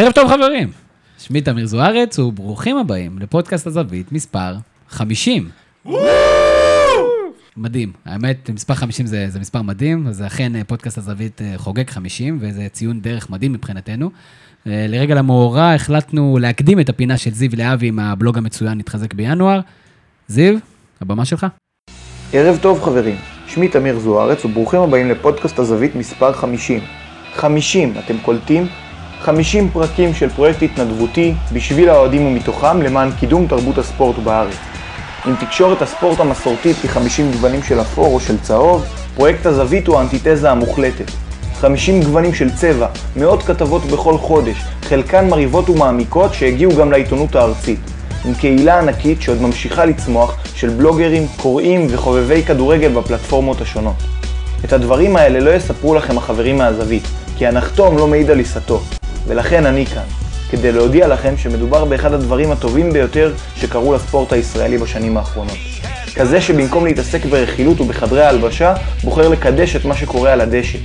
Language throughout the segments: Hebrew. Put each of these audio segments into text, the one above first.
ערב טוב חברים, שמי תמיר זוארץ וברוכים הבאים לפודקאסט הזווית מספר 50. מדהים, האמת, מספר 50 זה, זה מספר מדהים, אז אכן אה, פודקאסט הזווית אה, חוגג 50, וזה ציון דרך מדהים מבחינתנו. אה, לרגע למאורע החלטנו להקדים את הפינה של זיו להבי עם הבלוג המצוין נתחזק בינואר. זיו, הבמה שלך. ערב טוב חברים, שמי תמיר זוארץ וברוכים הבאים לפודקאסט הזווית מספר 50. 50, אתם קולטים? 50 פרקים של פרויקט התנדבותי בשביל האוהדים ומתוכם למען קידום תרבות הספורט בארץ. אם תקשורת הספורט המסורתית היא 50 גוונים של אפור או של צהוב, פרויקט הזווית הוא האנטיתזה המוחלטת. 50 גוונים של צבע, מאות כתבות בכל חודש, חלקן מרהיבות ומעמיקות שהגיעו גם לעיתונות הארצית. עם קהילה ענקית שעוד ממשיכה לצמוח של בלוגרים, קוראים וחובבי כדורגל בפלטפורמות השונות. את הדברים האלה לא יספרו לכם החברים מהזווית, כי הנחתום לא מעיד על עיסתו, ולכן אני כאן, כדי להודיע לכם שמדובר באחד הדברים הטובים ביותר שקרו לספורט הישראלי בשנים האחרונות. כזה שבמקום להתעסק ברכילות ובחדרי ההלבשה, בוחר לקדש את מה שקורה על הדשא.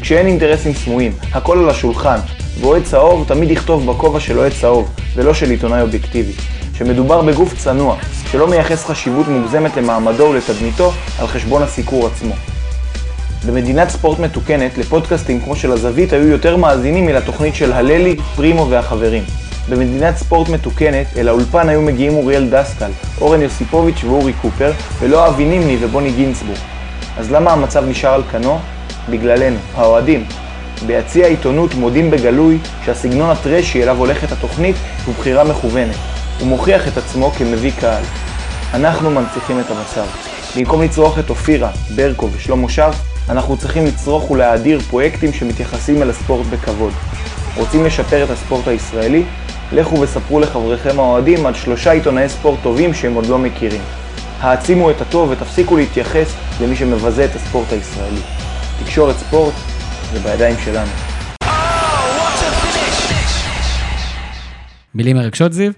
כשאין אינטרסים סמויים, הכל על השולחן, ואוהד צהוב תמיד יכתוב בכובע של אוהד צהוב, ולא של עיתונאי אובייקטיבי. שמדובר בגוף צנוע, שלא מייחס חשיבות מוגזמת למעמדו ולתדמיתו על חשבון הסיקור עצמו. במדינת ספורט מתוקנת, לפודקאסטים כמו של הזווית היו יותר מאזינים מלתוכנית של הללי, פרימו והחברים. במדינת ספורט מתוקנת, אל האולפן היו מגיעים אוריאל דסקל, אורן יוסיפוביץ' ואורי קופר, ולא אבי נימני ובוני גינצבורג. אז למה המצב נשאר על כנו? בגללנו, האוהדים. ביציע העיתונות מודים בגלוי שהסגנון הטרשי אליו הולכת התוכנית הוא בחירה מכוונת. הוא מוכיח את עצמו כמביא קהל. אנחנו מנציחים את המצב. במקום לצרוך את אופירה, ברקו ושלמה שרף, אנחנו צריכים לצרוך ולהאדיר פרויקטים שמתייחסים אל הספורט בכבוד. רוצים לשפר את הספורט הישראלי? לכו וספרו לחבריכם האוהדים על שלושה עיתונאי ספורט טובים שהם עוד לא מכירים. העצימו את הטוב ותפסיקו להתייחס למי שמבזה את הספורט הישראלי. תקשורת ספורט זה בידיים שלנו. מילים מרגשות זיו,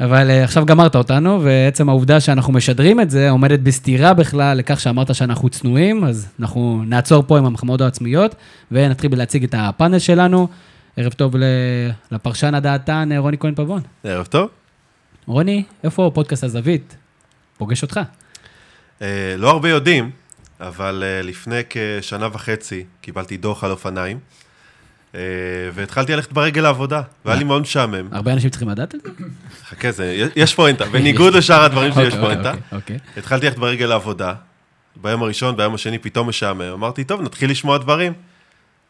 אבל uh, עכשיו גמרת אותנו, ועצם העובדה שאנחנו משדרים את זה עומדת בסתירה בכלל לכך שאמרת שאנחנו צנועים, אז אנחנו נעצור פה עם המחמאות העצמיות, ונתחיל בלהציג את הפאנל שלנו. ערב טוב לפרשן הדעתן רוני כהן פבון. ערב טוב. רוני, איפה פודקאסט הזווית? פוגש אותך. Uh, לא הרבה יודעים, אבל לפני כשנה וחצי קיבלתי דוח על אופניים. אה, והתחלתי ללכת ברגל לעבודה, והיה לי מאוד משעמם. הרבה אנשים צריכים לדעת את זה? חכה, יש פואנטה, בניגוד לשאר הדברים שיש אוקיי, פואנטה. אוקיי, אוקיי. התחלתי ללכת ברגל לעבודה, ביום הראשון, ביום השני פתאום משעמם, אמרתי, טוב, נתחיל לשמוע דברים.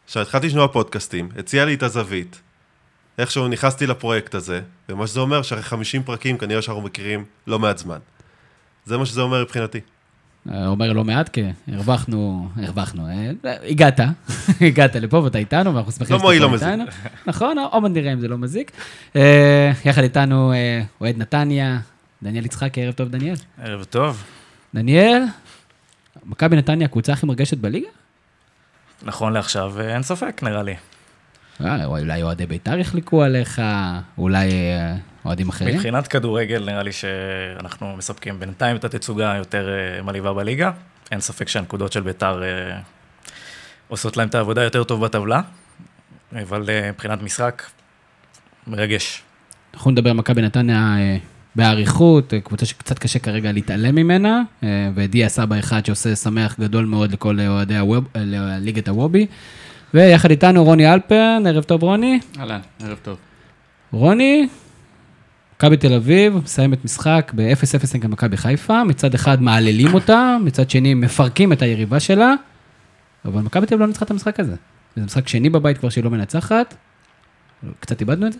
עכשיו, התחלתי לשמוע פודקאסטים, הציע לי את הזווית, איכשהו נכנסתי לפרויקט הזה, ומה שזה אומר, שאחרי 50 פרקים, כנראה שאנחנו מכירים לא מעט זמן. זה מה שזה אומר מבחינתי. אה, אומר לא מעט, כי הרווחנו, הרווחנו, אה, הגעת, הגעת לפה ואתה איתנו, ואנחנו שמחים לא מועיל, לא איתנו. נכון, עוד מעט נראה אם זה לא מזיק. אה, יחד איתנו אוהד נתניה, דניאל יצחק, ערב טוב, דניאל. ערב טוב. דניאל, מכבי נתניה, הקבוצה הכי מרגשת בליגה? נכון לעכשיו, אין ספק, נראה לי. אולי אוהדי בית"ר יחלקו עליך, אולי אוהדים אחרים? מבחינת כדורגל, נראה לי שאנחנו מספקים בינתיים את התצוגה היותר אה, מלאיבה בליגה. אין ספק שהנקודות של ביתר אה, עושות להם את העבודה יותר טוב בטבלה, אבל אה, מבחינת משחק, מרגש. אנחנו נדבר על מכבי נתניה באריכות, קבוצה שקצת קשה כרגע להתעלם ממנה, ודיה סבא אחד שעושה שמח גדול מאוד לכל אוהדי ליגת הוובי. ויחד איתנו רוני אלפרן, ערב טוב רוני. אהלן, ערב טוב. רוני, מכבי תל אביב מסיימת משחק ב-0-0 נגד מכבי חיפה, מצד אחד מעללים אותה, מצד שני מפרקים את היריבה שלה, אבל מכבי תל אביב לא ניצחה את המשחק הזה. זה משחק שני בבית כבר שהיא לא מנצחת, קצת איבדנו את זה?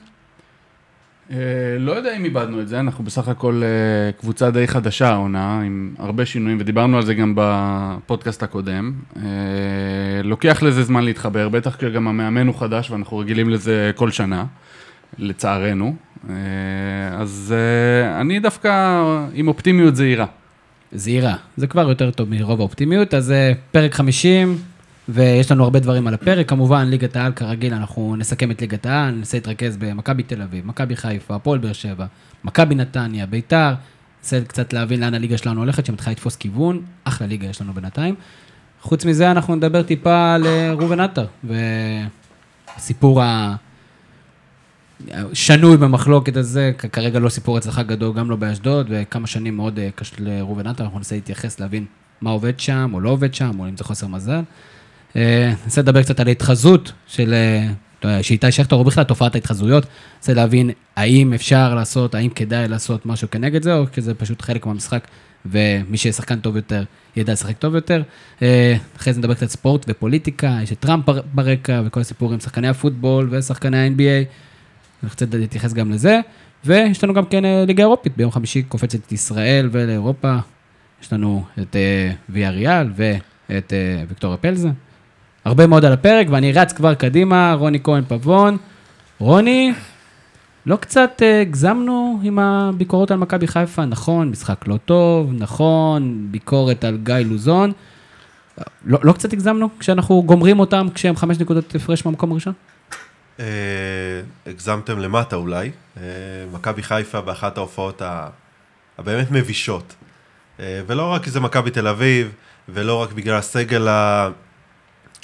אה, לא יודע אם איבדנו את זה, אנחנו בסך הכל אה, קבוצה די חדשה העונה, עם הרבה שינויים, ודיברנו על זה גם בפודקאסט הקודם. אה, לוקח לזה זמן להתחבר, בטח כשגם המאמן הוא חדש ואנחנו רגילים לזה כל שנה, לצערנו. אה, אז אה, אני דווקא עם אופטימיות זהירה. זהירה, זה כבר יותר טוב מרוב האופטימיות, אז אה, פרק 50, ויש לנו הרבה דברים על הפרק, כמובן ליגת העל כרגיל, אנחנו נסכם את ליגת העל, ננסה להתרכז במכבי תל אביב, מכבי חיפה, הפועל באר שבע, מכבי נתניה, ביתר, ננסה קצת להבין לאן הליגה שלנו הולכת, שמתחילה לתפוס כיוון, אחלה ליגה יש לנו בינתיים. חוץ מזה, אנחנו נדבר טיפה על ראובן עטר, וסיפור ה... שנוי במחלוקת הזה, כרגע לא סיפור הצלחה גדול, גם לא באשדוד, וכמה שנים מאוד אה, קשה לראובן עטר, אנחנו ננסה להתייחס, להבין מה עובד שם, או לא עובד שם, או אם זה חוסר מזל. אה, ננסה לדבר קצת על ההתחזות של, אה, יודע, שאיתי שכטר, או בכלל תופעת ההתחזויות, ננסה להבין האם אפשר לעשות, האם כדאי לעשות משהו כנגד זה, או שזה פשוט חלק מהמשחק, ומי שיהיה שחקן טוב יותר, ידע לשחק טוב יותר. אחרי זה נדבר קצת ספורט ופוליטיקה, יש את טראמפ בר- ברקע, וכל הסיפורים, שחקני הפוטבול ושחקני ה-NBA. אני רוצה להתייחס גם לזה. ויש לנו גם כן אה, ליגה אירופית, ביום חמישי קופצת את ישראל ולאירופה. יש לנו את אה, ויה ריאל ואת אה, ויקטוריה פלזה. הרבה מאוד על הפרק, ואני רץ כבר קדימה, רוני כהן פבון. רוני, לא קצת הגזמנו עם הביקורות על מכבי חיפה, נכון, משחק לא טוב, נכון, ביקורת על גיא לוזון. לא, לא קצת הגזמנו כשאנחנו גומרים אותם כשהם חמש נקודות הפרש מהמקום הראשון? אה, הגזמתם למטה אולי. אה, מכבי חיפה באחת ההופעות הבאמת מבישות. אה, ולא רק כי זה מכבי תל אביב, ולא רק בגלל הסגל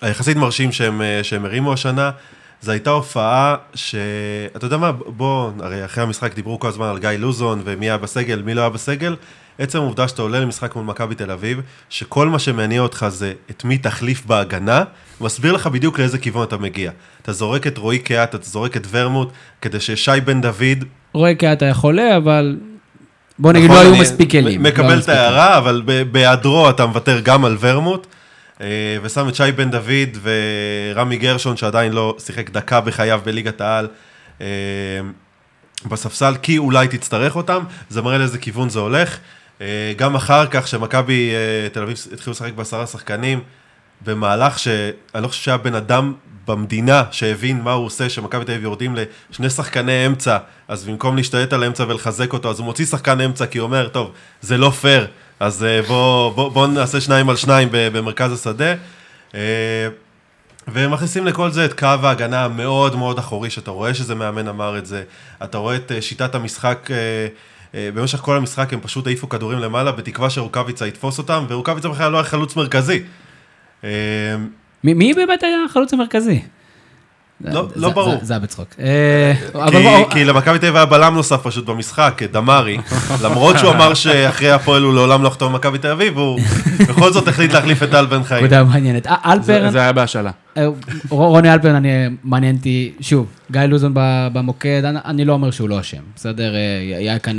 היחסית מרשים שהם, שהם הרימו השנה, זו הייתה הופעה שאתה יודע מה, בוא, הרי אחרי המשחק דיברו כל הזמן על גיא לוזון ומי היה בסגל, מי לא היה בסגל. עצם העובדה שאתה עולה למשחק מול מכבי תל אביב, שכל מה שמניע אותך זה את מי תחליף בהגנה, מסביר לך בדיוק לאיזה כיוון אתה מגיע. אתה זורק את רועי קהת, אתה זורק את ורמוט, כדי ששי בן דוד... רואה כי אתה חולה, אבל בוא נגיד, לא נכון, היו אני מספיק כלים. לא מקבל היו את ההערה, אבל בהיעדרו אתה מוותר גם על ורמוט, אה, ושם את שי בן דוד ורמי גרשון, שעדיין לא שיחק דקה בחייו בליגת העל, אה, בספסל, כי אולי תצטרך אותם, זה מראה לאיזה כיוון זה הולך. אה, גם אחר כך, שמכבי אה, תל אביב התחילו לשחק בעשרה שחקנים, במהלך שאני לא חושב שהיה בן אדם במדינה שהבין מה הוא עושה, שמכבי תל אביב יורדים לשני שחקני אמצע, אז במקום להשתלט על האמצע ולחזק אותו, אז הוא מוציא שחקן אמצע כי הוא אומר, טוב, זה לא פייר, אז אה, בוא, בוא, בוא נעשה שניים על שניים במרכז השדה. אה, והם מכניסים לכל זה את קו ההגנה המאוד מאוד אחורי, שאתה רואה שזה מאמן אמר את זה, אתה רואה את שיטת המשחק, במשך כל המשחק הם פשוט העיפו כדורים למעלה, בתקווה שרוקאביצה יתפוס אותם, ורוקאביצה בכלל לא היה חלוץ מרכזי. אה, מי באמת היה החלוץ המרכזי? לא- לא ברור. זה- היה בצחוק. אה, כי, למכבי תל אביב היה בלם נוסף פשוט במשחק, דמארי, למרות שהוא אמר שאחרי הפועל הוא לעולם לא יחתום במכבי תל אביב, הוא בכל זאת החליט להחליף את טל בן חיים. נקודה מעניינת. אה, זה אלפרן, זה היה בהשאלה. אה, רוני אלפרן, אני, מעניין אותי, שוב, גיא לוזון במוקד, אני, לא אומר שהוא לא אשם, בסדר? היה כאן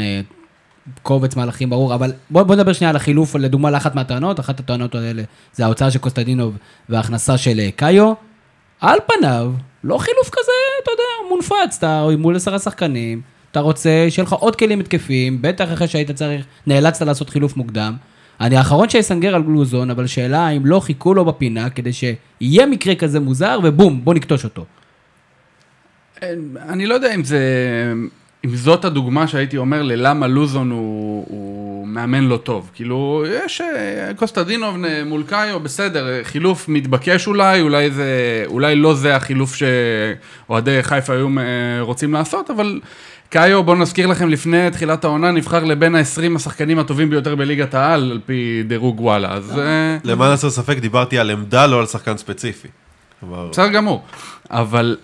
קובץ מהלכים ברור, אבל בוא, בוא נדבר שנייה על החילוף, לדוגמה לאחת מהטענות, אחת הטענות האלה זה ההוצאה של קוסטדינוב וההכנסה של קאיו. על פניו, לא חילוף כזה, אתה יודע, מונפץ, אתה מול עשרה שחקנים, אתה רוצה שיהיה לך עוד כלים התקפיים, בטח אחרי שהיית צריך, נאלצת לעשות חילוף מוקדם. אני האחרון שיסנגר על לוזון, אבל שאלה אם לא חיכו לו בפינה כדי שיהיה מקרה כזה מוזר, ובום, בוא נקטוש אותו. אני לא יודע אם זה... אם זאת הדוגמה שהייתי אומר ללמה לוזון הוא, הוא מאמן לא טוב. כאילו, יש אה, קוסטדינוב מול קאיו, בסדר, חילוף מתבקש אולי, אולי, זה, אולי לא זה החילוף שאוהדי חיפה היו אה, רוצים לעשות, אבל קאיו, בואו נזכיר לכם, לפני תחילת העונה נבחר לבין ה-20 השחקנים הטובים ביותר בליגת העל, על פי דירוג וואלה, אז... אה, למען הסר ספק דיברתי על עמדה, לא על שחקן ספציפי. בסדר גמור, אבל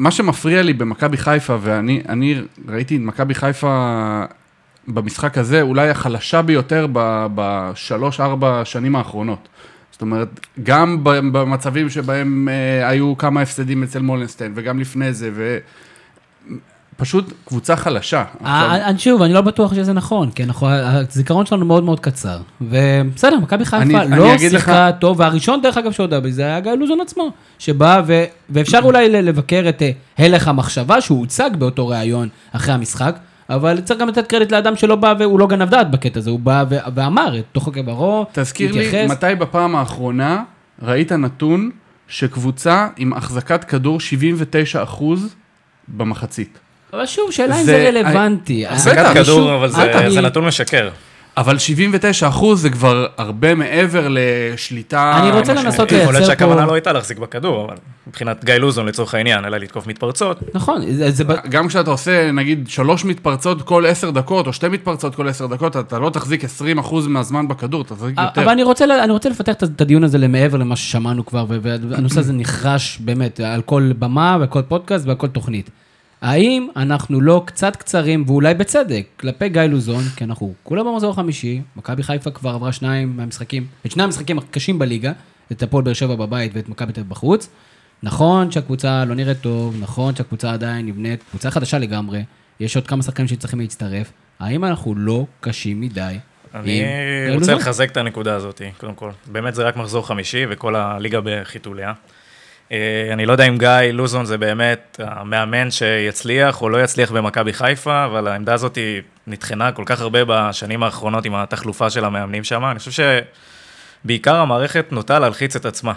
מה שמפריע לי במכבי חיפה, ואני אני ראיתי את מכבי חיפה במשחק הזה, אולי החלשה ביותר בשלוש-ארבע שנים האחרונות. זאת אומרת, גם במצבים שבהם אה, היו כמה הפסדים אצל מולנסטיין, וגם לפני זה, ופשוט קבוצה חלשה. עכשיו, אה, אני שוב, אני לא בטוח שזה נכון, כי אנחנו, הזיכרון שלנו מאוד מאוד קצר. ובסדר, מכבי חיפה לא אגיד לך- שיחקה טוב, והראשון דרך אגב שהודה בזה היה גיא לוזון עצמו, שבא, ו, ואפשר אולי לבקר את אה, הלך המחשבה שהוא הוצג באותו ראיון אחרי המשחק, אבל צריך גם לתת קרדיט לאדם שלא בא והוא לא גנב דעת בקטע הזה, הוא בא ואמר את תוכו כברו, תזכיר לי, מתי בפעם האחרונה ראית נתון שקבוצה עם החזקת כדור 79 אחוז במחצית? אבל שוב, שאלה אם זה- רלוונטי. החזקת כדור, אבל זה- נתון משקר. אבל 79 אחוז זה כבר הרבה מעבר לשליטה... אני רוצה. לנסות יכול להיות לייצר שהכוונה פה- לא הייתה להחזיק בכדור, אבל מבחינת גיא לוזון לצורך העניין, אלא לתקוף מתפרצות. נכון, זה, זה, גם כשאתה עושה נגיד שלוש מתפרצות כל עשר דקות, או שתי מתפרצות כל עשר דקות, אתה לא תחזיק 20 אחוז מהזמן בכדור, אתה תחזיק יותר. אבל אני רוצה, אני רוצה לפתח את הדיון הזה למעבר למה ששמענו כבר, והנושא הזה נחרש באמת על כל במה ועל כל פודקאסט ועל כל תוכנית. האם אנחנו לא קצת קצרים, ואולי בצדק, כלפי גיא לוזון, כי אנחנו כולה במחזור החמישי, מכבי חיפה כבר עברה שניים מהמשחקים, את שני המשחקים הקשים בליגה, את הפועל באר שבע בבית ואת מכבי תל בחוץ. נכון שהקבוצה לא נראית טוב, נכון שהקבוצה עדיין נבנית, קבוצה חדשה לגמרי, יש עוד כמה שחקנים שצריכים להצטרף, האם אנחנו לא קשים מדי? אני רוצה לוזון? לחזק את הנקודה הזאת, קודם כל. באמת זה רק מחזור חמישי וכל הליגה בחיתוליה. אה, אני לא יודע אם גיא לוזון זה באמת המאמן שיצליח או לא יצליח במכבי חיפה, אבל העמדה הזאת היא נטחנה כל כך הרבה בשנים האחרונות עם התחלופה של המאמנים שם. אני חושב שבעיקר המערכת נוטה להלחיץ את עצמה.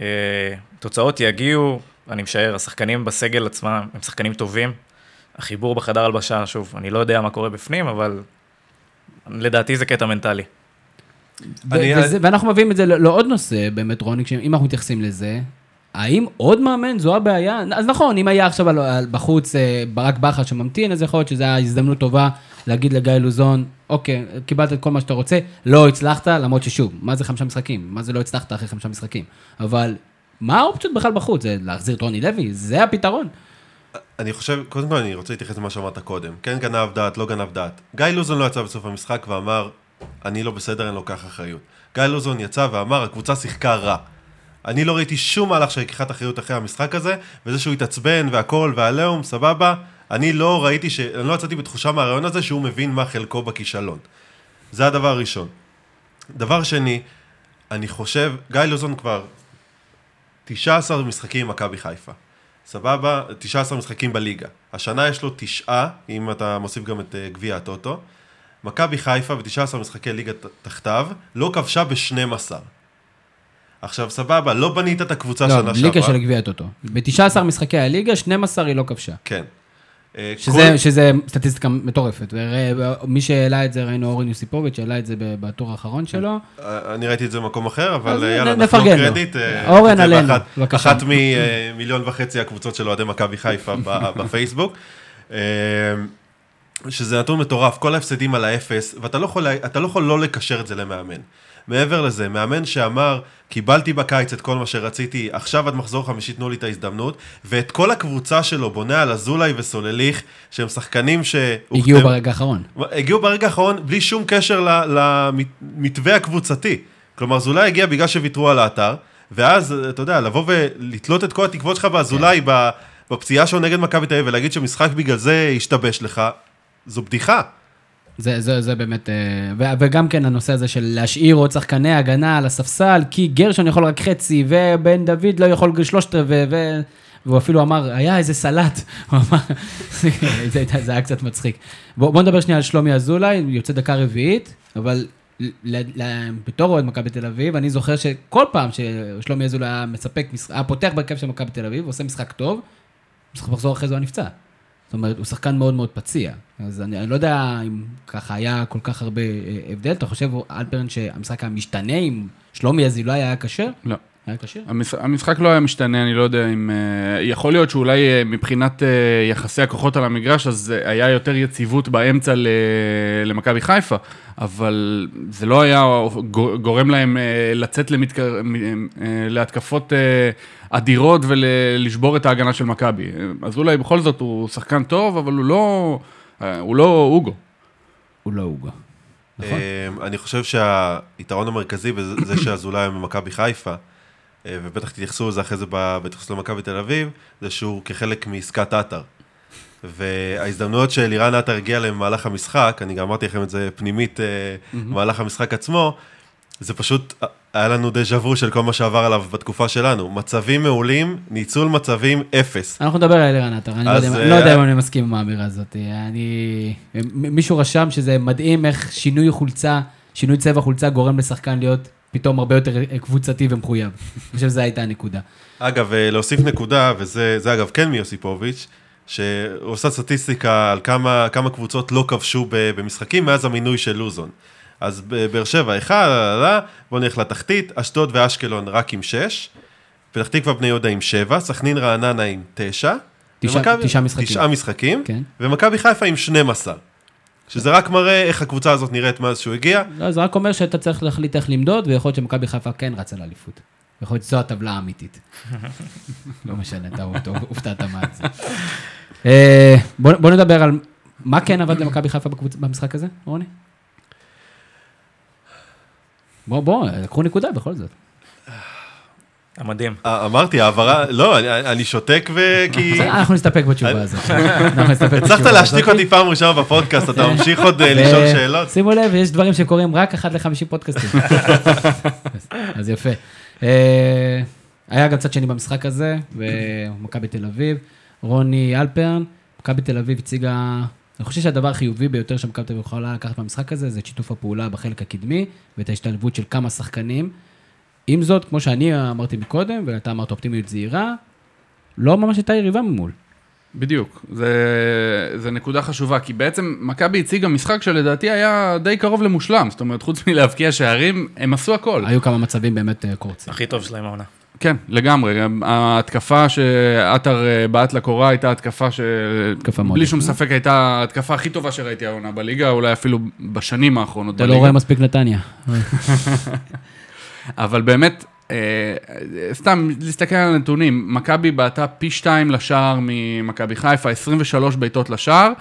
אה, תוצאות יגיעו, אני משער, השחקנים בסגל עצמם הם שחקנים טובים. החיבור בחדר הלבשה, שוב, אני לא יודע מה קורה בפנים, אבל לדעתי זה קטע מנטלי. וזה, ואנחנו מביאים את זה לעוד נושא, באמת, רוני, אם אנחנו מתייחסים לזה, האם עוד מאמן זו הבעיה? אז נכון, אם היה עכשיו על, על, בחוץ אה, ברק בכר שממתין, אז יכול להיות שזו הייתה הזדמנות טובה להגיד לגיא לוזון, אוקיי, קיבלת את כל מה שאתה רוצה, לא הצלחת, למרות ששוב, מה זה חמישה משחקים? מה זה לא הצלחת אחרי חמישה משחקים? אבל מה האופציות בכלל בחוץ? זה להחזיר את רוני לוי? זה הפתרון. אני חושב, קודם כל אני רוצה להתייחס למה שאמרת קודם. כן גנב דעת, לא גנב דעת. גיא לוזון לא יצא בסוף המשחק ואמר, אני לא בסדר, אני לוקח אחריות. גיא לוזון יצא ואמר, הקבוצה שיחקה רע. אני לא ראיתי שום מהלך של לקיחת אחריות אחרי המשחק הזה, וזה שהוא התעצבן והכל והעליהום, סבבה. אני לא ראיתי ש... אני לא יצאתי בתחושה מהרעיון הזה שהוא מבין מה חלקו בכישלון. זה הדבר הראשון. דבר שני, אני חושב, גיא לוזון כבר 19 משחקים עם מכבי חיפה. סבבה, 19 משחקים בליגה. השנה יש לו תשעה, אם אתה מוסיף גם את אה, גביע הטוטו. מכבי חיפה ב-19 משחקי ליגה תחתיו, לא כבשה ב-12. עכשיו, סבבה, לא בנית את הקבוצה לא, שנה בלי שעברה. קשר לגביע הטוטו. ב-19 משחקי הליגה, 12 היא לא כבשה. כן. אה, שזה, כל- שזה סטטיסטיקה מטורפת. ומי שהעלה את זה, ראינו אורן יוסיפוביץ', העלה את זה בטור האחרון שלו. אה, אני ראיתי את זה במקום אחר, אבל אה, יאללה, נפרגן לו. קרדיט. אה, אורן עלינו, בבקשה. אחת ממיליון וחצי הקבוצות של אוהדי מכבי חיפה בפייסבוק. שזה נתון מטורף, כל ההפסדים על האפס, ואתה לא יכול, אתה לא יכול לא לקשר את זה למאמן. מעבר לזה, מאמן שאמר, קיבלתי בקיץ את כל מה שרציתי, עכשיו עד מחזור חמישי תנו לי את ההזדמנות, ואת כל הקבוצה שלו בונה על אזולאי וסולליך, שהם שחקנים שהוכתם- הגיעו ברגע האחרון. הגיעו ברגע האחרון בלי שום קשר למתווה הקבוצתי. כלומר, אזולאי הגיע בגלל שוויתרו על האתר, ואז, אתה יודע, לבוא ולתלות את כל התקוות שלך באזולאי ב- בפציעה שלו נגד מכבי תל אביב, ולהגיד שמשחק בגלל זה השתבש לך, זו בדיחה. זה, זה, זה באמת, אה, וגם כן הנושא הזה של להשאיר עוד שחקני הגנה על הספסל, כי גרשון יכול רק חצי, ובן דוד לא יכול שלושת רבעי. והוא אפילו אמר, היה איזה סלט, הוא אמר, זה, זה, זה היה קצת מצחיק. בוא, בוא נדבר שנייה על שלומי אזולאי, יוצא דקה רביעית, אבל ל, ל, בתור אוהד מכבי תל אביב, אני זוכר שכל פעם ששלומי אזולאי היה מספק, היה פותח בהרכב של מכבי תל אביב, עושה משחק טוב, משחק מחזור אחרי זה הוא היה נפצע. זאת אומרת, הוא שחקן מאוד מאוד פציע. אז אני, אני לא יודע אם ככה היה כל כך הרבה אה, הבדל. אתה חושב, אלפרן, שהמשחק היה משתנה אם שלומי אזולאי היה כשר? לא. היה? המש- המשחק לא היה משתנה, אני לא יודע אם... אה, יכול להיות שאולי אה, מבחינת אה, יחסי הכוחות על המגרש, אז היה יותר יציבות באמצע ל- למכבי חיפה, אבל זה לא היה גו- גורם להם לצאת למתקר... להתקפות אדירות ולשבור את ההגנה של מכבי. אז אולי בכל זאת הוא שחקן טוב, אבל הוא לא... הוא לא אוגו. הוא לא אוגו. נכון. אני חושב שהיתרון המרכזי בזה שאזולאי היום במכבי חיפה, ובטח תתייחסו לזה אחרי זה בהתייחסות למכבי תל אביב, זה שהוא כחלק מעסקת עטר. וההזדמנויות שאלירן עטר הגיע אליהן במהלך המשחק, אני גם אמרתי לכם את זה פנימית אה, במהלך המשחק עצמו, זה פשוט, אה, היה לנו דז'ה וו של כל מה שעבר עליו בתקופה שלנו. מצבים מעולים, ניצול מצבים אפס. אנחנו נדבר על אלירן עטר, אני לא אז, אה, לא יודע אם אני מסכים עם האמירה הזאת. אני... מישהו רשם שזה מדהים איך שינוי חולצה, שינוי צבע חולצה גורם לשחקן להיות פתאום הרבה יותר אה, קבוצתי ומחויב. אני חושב שזו הייתה הנקודה. אגב, אה, להוסיף נקודה, וזה זה אגב כן מיוסיפוביץ', שהוא עושה סטטיסטיקה על כמה, כמה קבוצות לא כבשו במשחקים מאז המינוי של לוזון. אז באר שבע אחד, בואו נלך לתחתית, אשדוד ואשקלון רק עם שש, פתח תקווה בני יהודה עם שבע, סכנין רעננה עם תשע, תשעה משחקים. תשעה משחקים, כן. ומכבי חיפה עם 12. שזה רק מראה איך הקבוצה הזאת נראית מאז שהוא הגיע. לא, זה רק אומר שאתה צריך להחליט איך למדוד, ויכול להיות שמכבי חיפה כן רצה לאליפות. יכול להיות שזו הטבלה האמיתית. לא משנה, אתה הופתעת מה זה. אה, בוא נדבר על מה כן עבד למכבי חיפה במשחק הזה, רוני? בוא, בוא, לקחו נקודה בכל זאת. המדהים. אה, אמרתי, העברה, לא, אני- שותק וכי... אנחנו נסתפק בתשובה הזאת. אנחנו נסתפק הצלחת להשתיק. אותי פעם ראשונה בפודקאסט, אתה ממשיך עוד אה, לשאול שאלות? שימו לב, יש דברים שקורים רק אחת לחמישי פודקאסטים. אז יפה. אה, היה גם צד שני במשחק הזה, ומכבי תל אביב, רוני אלפרן, מכבי תל אביב הציגה, אני חושב שהדבר החיובי ביותר שמכבי תל אביב יכולה לקחת מהמשחק הזה, זה את שיתוף הפעולה בחלק הקדמי, ואת ההשתלבות של כמה שחקנים. עם זאת, כמו שאני אמרתי מקודם, ואתה אמרת אופטימיות זהירה, לא ממש הייתה יריבה ממול. בדיוק, זה, זה נקודה חשובה, כי בעצם מכבי הציגה משחק שלדעתי היה די קרוב למושלם, זאת אומרת, חוץ מלהבקיע שערים, הם עשו הכל. היו כמה מצבים באמת אה, קורצים. הכי טוב שלהם העונה. כן, לגמרי, ההתקפה שעטר אה, בעט לקורה הייתה התקפה ש... התקפה מאוד בלי שום. ספק הייתה ההתקפה הכי טובה שראיתי העונה בליגה, אולי אפילו בשנים האחרונות אתה בליגה. לא רואה מספיק נתניה. אבל באמת, אה, סתם להסתכל על הנתונים, מכבי בעטה פי שתיים לשער ממכבי חיפה, 23 בעיטות לשער,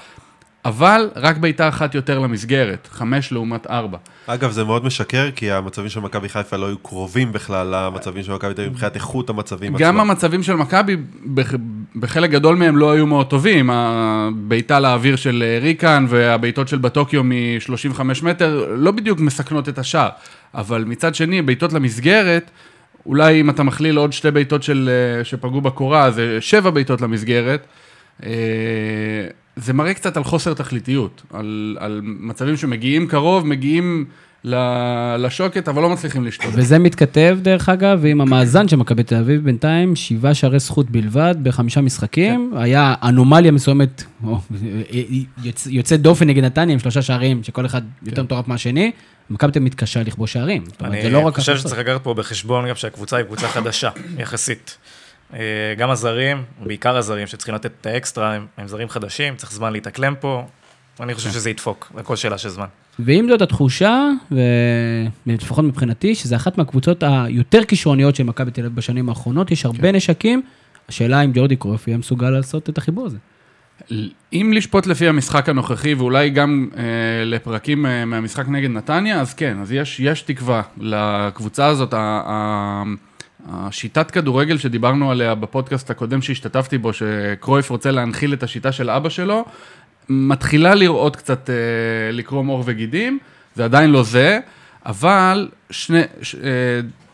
אבל רק בעיטה אחת יותר למסגרת, חמש לעומת ארבע. אגב, זה מאוד משקר, כי המצבים של מכבי חיפה לא היו קרובים בכלל למצבים של מכבי תל אביב, מבחינת איכות המצבים גם עצמם. המצבים של מכבי, בח- בחלק גדול מהם לא היו מאוד טובים. הבעיטה לאוויר של אה, ריקן והבעיטות של בטוקיו מ-35 מטר לא בדיוק מסכנות את השער. אבל מצד שני, בעיטות למסגרת, אולי אם אתה מכליל עוד שתי בעיטות אה, שפגעו בקורה, זה שבע בעיטות למסגרת. אה, זה מראה קצת על חוסר תכליתיות, על, על מצבים שמגיעים קרוב, מגיעים לשוקת, אבל לא מצליחים לשתות. וזה מתכתב, דרך אגב, עם המאזן של מכבי תל אביב בינתיים, שבעה שערי זכות בלבד בחמישה משחקים. היה אנומליה מסוימת, או, יוצ- יוצאת דופן נגד נתניה עם שלושה שערים, שכל אחד יותר מטורף מהשני. מכבי תל אביב מתקשה לכבוש שערים. לא אני. חושב. שצריך לקחת פה בחשבון גם שהקבוצה היא קבוצה חדשה, יחסית. אה, גם הזרים, בעיקר הזרים שצריכים לתת את האקסטרה, הם, הם זרים חדשים, צריך זמן להתאקלם פה. אני כן. חושב שזה ידפוק, זה הכל שאלה של זמן. ועם זאת התחושה, ולפחות מבחינתי, שזה אחת מהקבוצות היותר כישרוניות של מכבי תל אביב בשנים האחרונות, יש הרבה נשקים. השאלה אם ג'ורדי קרויף יהיה מסוגל לעשות את החיבור הזה. אם לשפוט לפי המשחק הנוכחי, ואולי גם אה, לפרקים אה, מהמשחק נגד נתניה, אז כן, אז יש, יש תקווה לקבוצה הזאת. ה, ה, השיטת כדורגל שדיברנו עליה בפודקאסט הקודם שהשתתפתי בו, שקרויף רוצה להנחיל את השיטה של אבא שלו, מתחילה לראות קצת, אה, לקרום עור וגידים, זה עדיין לא זה, אבל שני, ש, אה,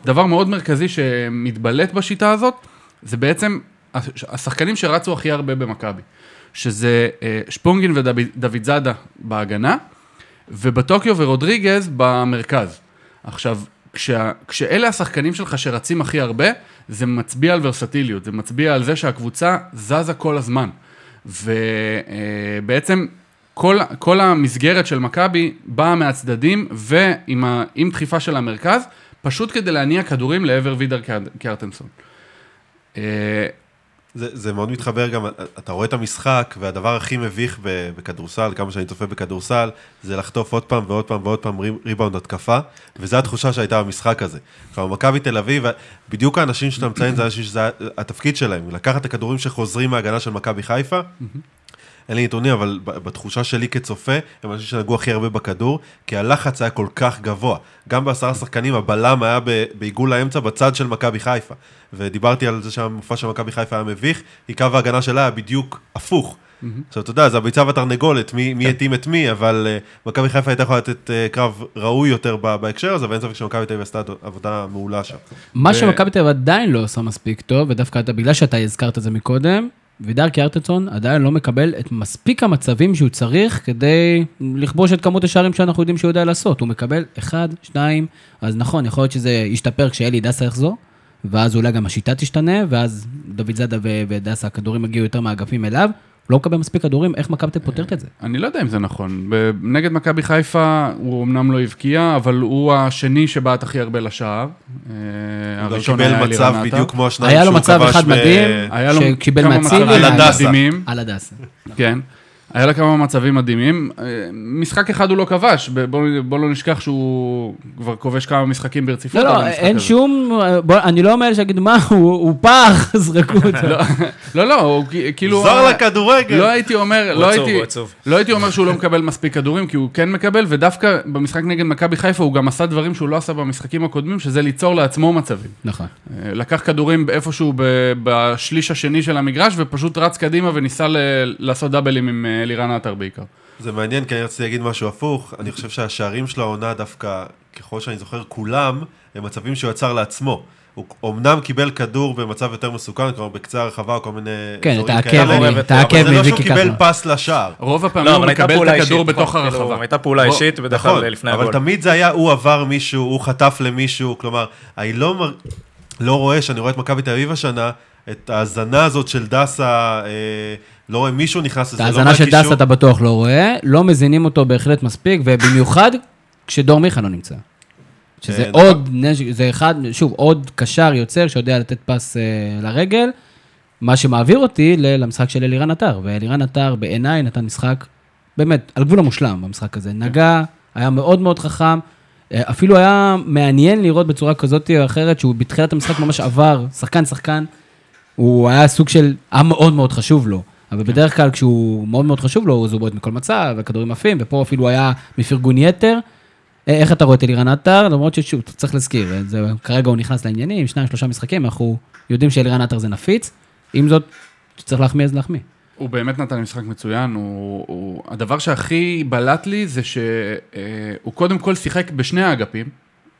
דבר מאוד מרכזי שמתבלט בשיטה הזאת, זה בעצם הש- השחקנים שרצו הכי הרבה במכבי, שזה אה, שפונגין ודוד זאדה בהגנה, ובטוקיו ורודריגז במרכז. עכשיו, כשה, כשאלה השחקנים שלך שרצים הכי הרבה, זה מצביע על ורסטיליות, זה מצביע על זה שהקבוצה זזה כל הזמן. ובעצם כל, כל המסגרת של מכבי באה מהצדדים ועם ה, דחיפה של המרכז, פשוט כדי להניע כדורים לעבר וידר קר- קרטנסון. זה, זה מאוד מתחבר גם, אתה רואה את המשחק, והדבר הכי מביך בכדורסל, כמה שאני צופה בכדורסל, זה לחטוף עוד פעם ועוד פעם ועוד פעם רי- ריבאונד התקפה, וזו התחושה שהייתה במשחק הזה. עכשיו, מכבי תל אביב, בדיוק האנשים שאתה מציין, זה אנשים שזה התפקיד שלהם, לקחת את הכדורים שחוזרים מההגנה של מכבי חיפה, אין לי נתונים, אבל בתחושה שלי כצופה, הם אנשים שנגעו הכי הרבה בכדור, כי הלחץ היה כל כך גבוה. גם בעשרה שחקנים, הבלם היה בעיגול האמצע בצד של מכבי חיפה. ודיברתי על זה שהמופע של מכבי חיפה היה מביך, כי קו ההגנה שלה היה בדיוק הפוך. עכשיו, אתה יודע, זה הביצה והתרנגולת, מי מי יתאים את מי, אבל אה, מכבי חיפה הייתה יכולה לתת אה, קרב ראוי יותר בהקשר הזה, ואין ספק שמכבי תל אביב עשתה עבודה מעולה שם. מה שמכבי תל אביב עדיין לא עושה מספיק טוב, ודווקא אתה, בגלל שאתה הזכרת את זה מקודם, וידר קיארטצון עדיין לא מקבל את מספיק המצבים שהוא צריך כדי לכבוש את כמות השערים שאנחנו יודעים שהוא יודע לעשות. הוא מקבל אחד, שניים, אז נכון, יכול להיות שזה ישתפר כשאלי דסה יחזור, ואז אולי גם השיטה תשתנה, ואז דוד זאדה ודסה, הכדורים יגיעו יותר מהאגפים אליו, לא מקבל מספיק כדורים, איך מכבי פותרת את זה? אני לא יודע אם זה נכון. נגד מכבי חיפה הוא אמנם לא הבקיע, אבל הוא השני שבעט הכי הרבה לשער. אה, הוא הראשון קיבל היה מצב אלירן עטר. בדיוק כמו השניים היה לו שהוא מצב כבש אחד מדהים, היה לו שקיבל מצבים על הדסה. על הדסה. כן. היה לה כמה מצבים מדהימים. אה, משחק אחד הוא לא כבש, ב- בוא, בוא לא נשכח שהוא כבר כובש כמה משחקים ברציפות. לא, לא, אין הזה. שום, בוא, אני לא מאלה שיגידו, מה, הוא הוא פח, זרקו אותו. לא, לא, הוא כאילו... זר לכדורגל. לא הייתי אומר, הוא לא עצוב, הייתי, הוא עצוב. לא הייתי אומר שהוא לא מקבל מספיק כדורים, כי הוא כן מקבל, ודווקא במשחק נגד מכבי חיפה הוא גם עשה דברים שהוא לא עשה במשחקים הקודמים, שזה ליצור לעצמו מצבים. נכון. אה, לקח כדורים איפשהו בשליש השני של המגרש, ופשוט רץ קדימה וניסה לעשות דאבלים עם אה, אלירן עטר בעיקר. זה מעניין, כי אני רציתי להגיד משהו הפוך. אני חושב שהשערים של העונה דווקא, ככל שאני זוכר, כולם, הם מצבים שהוא יצר לעצמו. הוא אומנם קיבל כדור במצב יותר מסוכן, כלומר בקצה הרחבה או כל מיני כן, אזורים את העקב, כאלה, אבל זה לא שהוא קיבל. פס לשער. רוב הפעמים לא, הוא אבל מקבל את הכדור אישית, בתוך נכון, כאילו, הרחבה. הייתה פעולה אישית, בדרך כלל לפני אבל הגול. תמיד זה היה, הוא עבר מישהו, הוא חטף למישהו, כלומר, אני לא, מר... לא רואה, שאני רואה את מכבי תל אביב השנה, את ההאזנה הזאת של דסה, אה, לא רואה מישהו נכנס את לזה, לא ההאזנה של מהקישור. דסה אתה בטוח לא רואה, לא מזינים אותו בהחלט מספיק, ובמיוחד כשדור מיכה לא נמצא. שזה אה, עוד נשק, זה אחד, שוב, עוד קשר יוצר שיודע לתת פס אה, לרגל, מה שמעביר אותי למשחק של אלירן עטר, ואלירן עטר בעיניי נתן משחק, באמת, על גבול המושלם במשחק הזה. נגע, היה מאוד מאוד חכם, אה, אפילו היה מעניין לראות בצורה כזאת או אחרת, שהוא בתחילת המשחק ממש עבר, שחקן שחקן, הוא היה סוג של, היה מאוד מאוד חשוב לו. אבל בדרך כלל כשהוא מאוד מאוד חשוב לו, אז הוא בועט מכל מצב, וכדורים עפים, ופה אפילו היה מפרגון יתר. אה, איך אתה רואה את אלירן עטר? למרות ששוב, צריך להזכיר, אה, זה, כרגע הוא נכנס לעניינים, שניים, שלושה משחקים, אנחנו יודעים שאלירן עטר זה נפיץ. עם זאת, כשצריך להחמיא אז להחמיא. הוא באמת נתן לי משחק מצוין, הוא, הוא... הדבר שהכי בלט לי זה שהוא קודם כל שיחק בשני האגפים,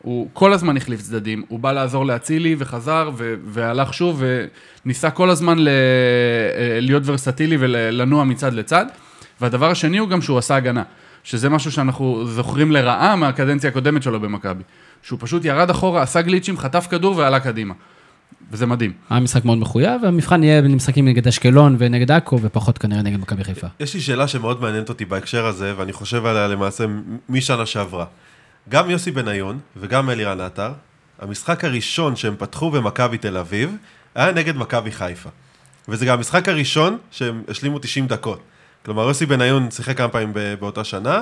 הוא כל הזמן החליף צדדים, הוא בא לעזור לאצילי וחזר ו... והלך שוב וניסה כל הזמן ל... להיות ורסטילי ולנוע מצד לצד, והדבר השני הוא גם שהוא עשה הגנה, שזה משהו שאנחנו זוכרים לרעה מהקדנציה הקודמת שלו במכבי, שהוא פשוט ירד אחורה, עשה גליצ'ים, חטף כדור ועלה קדימה, וזה מדהים. היה משחק מאוד מחויב, והמבחן יהיה במשחקים נגד אשקלון ונגד עכו, ופחות כנראה נגד מכבי חיפה. יש לי שאלה שמאוד מעניינת אותי בהקשר הזה, ואני חושב עליה למעשה משנה שעברה. גם יוסי בניון וגם אלירן עטר, המשחק הראשון שהם פתחו במכבי תל אביב, היה נגד מכבי חיפה. וזה גם המשחק הראשון שהם השלימו 90 דקות. כלומר, יוסי בניון שיחק כמה פעמים ב- באותה שנה,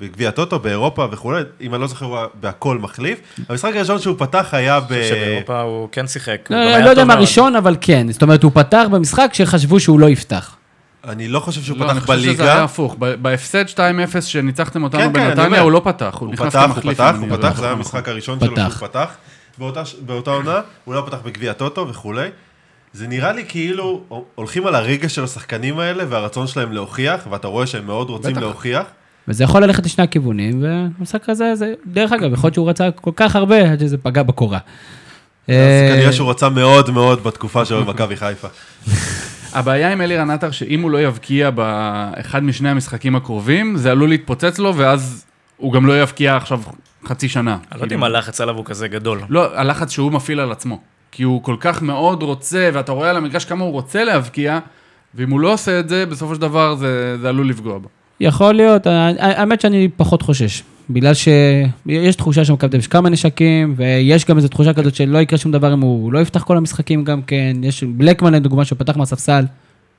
בגביע הטוטו, באירופה וכולי, אם אני לא זוכר, הוא בהכל מחליף. המשחק הראשון שהוא פתח היה ב... אני חושב שבאירופה הוא כן שיחק. לא, לא היה יודע טוב מה מאוד. ראשון, אבל כן. זאת אומרת, הוא פתח במשחק שחשבו שהוא לא יפתח. אני לא חושב שהוא לא, אני פתח חושב שזה בליגה. היה הפוך. ב- בהפסד 2-0 שניצחתם אותנו כן, כן, אני בנתניה, אומר. הוא לא פתח, הוא הוא נכנס פתח, הוא. פתח, הוא אני פתח, זה היה נכון. המשחק הראשון שלו. שהוא פתח. באותה באותה עונה, הוא לא פתח בגביע הטוטו וכולי. זה נראה לי כאילו הולכים על הרגע של השחקנים האלה והרצון שלהם להוכיח, ואתה רואה שהם מאוד רוצים בטח. להוכיח. וזה יכול ללכת לשני הכיוונים, והמשחק הזה, זה, דרך אגב, יכול להיות שהוא רצה כל כך הרבה, עד שזה פגע בקורה. אז אה, כנראה שהוא רצה מאוד מאוד בתקופה שלו במכבי חיפה. הבעיה עם אלירן עטר, שאם הוא לא יבקיע באחד משני המשחקים הקרובים, זה עלול להתפוצץ לו, ואז הוא גם לא יבקיע עכשיו חצי שנה. אני לא יודע אם הלחץ עליו הוא כזה גדול. לא, הלחץ שהוא מפעיל על עצמו. כי הוא כל כך מאוד רוצה, ואתה רואה על המגרש כמה הוא רוצה להבקיע, ואם הוא לא עושה את זה, בסופו של דבר זה, זה עלול לפגוע בו. יכול להיות, ה- האמת שאני פחות חושש. בגלל שיש תחושה שמכבי יש כמה נשקים, ויש גם איזו תחושה כזאת שלא יקרה שום דבר אם הוא לא יפתח כל המשחקים גם כן. יש בלקמן לדוגמה שפתח מהספסל,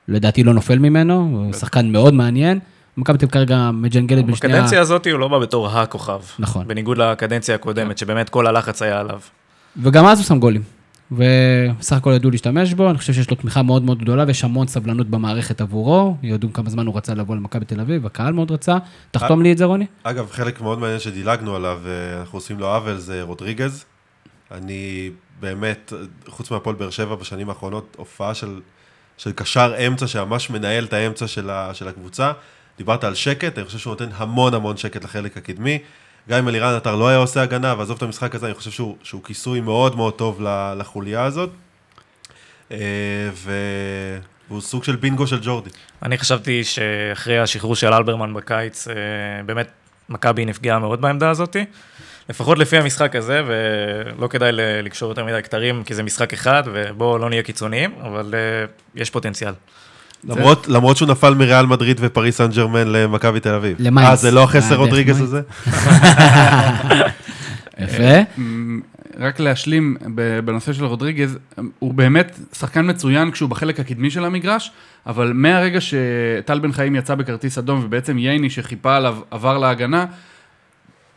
לדעתי לא נופל ממנו, הוא שחקן מאוד מעניין. מכבי תל כרגע מג'נגלת בין שני ה... בקדנציה הזאת הוא לא בא בתור הכוכב. נכון. בניגוד לקדנציה הקודמת, שבאמת כל הלחץ היה עליו. וגם אז הוא שם גולים. ובסך הכל ידעו להשתמש בו, אני חושב שיש לו תמיכה מאוד מאוד גדולה ויש המון סבלנות במערכת עבורו. ידעו כמה זמן הוא רצה לבוא למכבי תל אביב, הקהל מאוד רצה. תחתום לי את זה, רוני. אגב, חלק מאוד מעניין שדילגנו עליו, ואנחנו עושים לו עוול, זה רודריגז. אני באמת, חוץ מהפועל באר שבע בשנים האחרונות, הופעה של, של קשר אמצע שממש מנהל את האמצע של, ה, של הקבוצה. דיברת על שקט, אני חושב שהוא נותן המון המון שקט לחלק הקדמי. גם אם אלירן עטר לא היה עושה הגנה, ועזוב את המשחק הזה, אני חושב שהוא, שהוא כיסוי מאוד מאוד טוב לחוליה הזאת. אה, והוא סוג של בינגו של ג'ורדי. אני חשבתי שאחרי השחרור של אלברמן בקיץ, אה, באמת מכבי נפגעה מאוד בעמדה הזאת. לפחות לפי המשחק הזה, ולא כדאי לקשור יותר מדי כתרים, כי זה משחק אחד, ובואו לא נהיה קיצוניים, אבל אה, יש פוטנציאל. למרות, למרות שהוא נפל מריאל מדריד ופריס סן ג'רמן למכבי תל אביב. למיינס. אה, זה לא החסר אה, רודריגז מיינס. הזה? יפה. אמ, רק להשלים בנושא של רודריגז, הוא באמת שחקן מצוין כשהוא בחלק הקדמי של המגרש, אבל מהרגע שטל בן חיים יצא בכרטיס אדום ובעצם ייני שחיפה עליו עבר להגנה,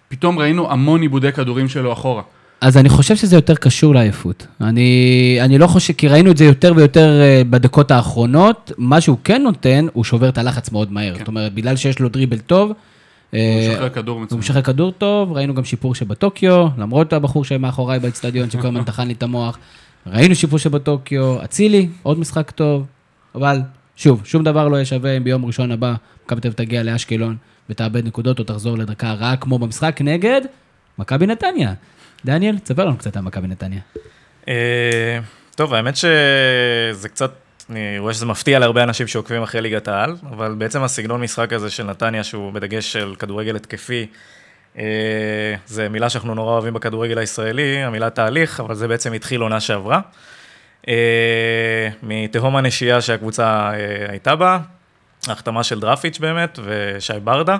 פתאום ראינו המון עיבודי כדורים שלו אחורה. אז אני חושב שזה יותר קשור לעייפות. אני, אני לא חושב, כי ראינו את זה יותר ויותר אה, בדקות האחרונות. מה שהוא כן נותן, הוא שובר את הלחץ מאוד מהר. זאת אומרת, בגלל שיש לו דריבל טוב, הוא אה, משחרר כדור הוא מצוין. משחרר כדור טוב, ראינו גם שיפור שבטוקיו, למרות הבחור שמאחוריי באצטדיון שכל הזמן טחן לי את המוח. ראינו שיפור שבטוקיו, אצילי, עוד משחק טוב, אבל שוב, שום דבר לא יהיה שווה אם ביום ראשון הבא מכבי תל אביב תגיע לאשקלון ותאבד נקודות או תחזור לדרכה רעה כמו במשחק נגד מכבי נתניה. דניאל, תספר לנו קצת על מכבי נתניה. אה, טוב, האמת שזה קצת, אני רואה שזה מפתיע להרבה אנשים שעוקבים אחרי ליגת העל, אבל בעצם הסגנון משחק הזה של נתניה, שהוא בדגש של כדורגל התקפי, אה, זה מילה שאנחנו נורא אוהבים בכדורגל הישראלי, המילה תהליך, אבל זה בעצם התחיל עונה שעברה. אה, מתהום הנשייה שהקבוצה הייתה בה, החתמה של דרפיץ' באמת, ושי ברדה,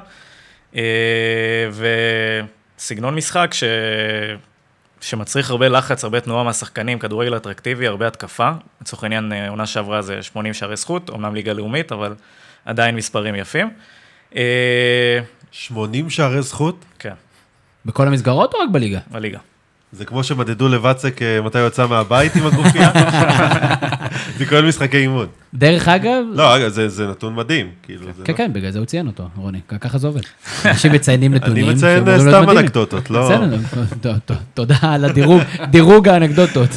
וסגנון משחק ש... שמצריך הרבה לחץ, הרבה תנועה מהשחקנים, כדורגל אטרקטיבי, הרבה התקפה. לצורך העניין, אה, עונה שעברה זה 80 שערי זכות, אומנם ליגה לאומית, אבל עדיין מספרים יפים. אה, 80 שערי זכות? כן, בכל המסגרות או רק בליגה? בליגה. זה כמו שמדדו אה, מתי הוא יצא מהבית עם הגופייה? זה כולל משחקי אימון. דרך אגב, לא, אגב, זה זה נתון מדהים. כאילו, זה כן, לא- כן, בגלל זה הוא ציין אותו, רוני, ככה זה עובד. אנשים מציינים נתונים. אני מציין סתם. אנקדוטות, לא... בסדר, תודה על הדירוג, דירוג האנקדוטות.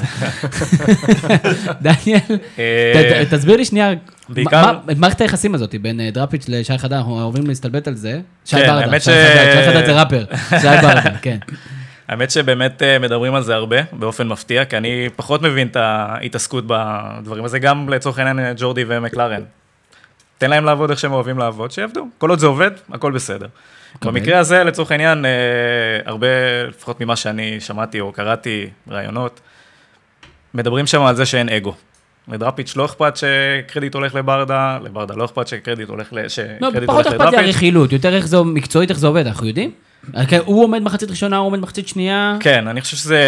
דניאל, אה, תסביר לי שנייה, בעיקר- את מערכת היחסים הזאת בין אה, דראפיץ' לשי חדד, אנחנו אוהבים להסתלבט על זה. שי כן, ברדה, שי חדד זה ראפר, שי ברדה, כן. האמת שבאמת אה, מדברים על זה הרבה, באופן מפתיע, כי אני פחות מבין את ההתעסקות בדברים הזה, גם לצורך העניין אה, ג'ורדי ומקלרן. תן להם לעבוד איך שהם אוהבים לעבוד, שיעבדו. כל עוד זה עובד, הכל בסדר. במקרה הזה, לצורך העניין, אה, הרבה, לפחות ממה שאני שמעתי או קראתי, ראיונות, מדברים שם על זה שאין אגו. לדראפיץ' לא אכפת שקרדיט הולך לברדה, לברדה לא אכפת שקרדיט הולך ל... לא, פחות אכפת לי לדראפיץ'. הרכילות, יותר איך זה מקצועית, איך זה עובד, אנחנו יודעים? כן, הוא עומד מחצית ראשונה, הוא עומד מחצית שנייה. כן, אני חושב שזה...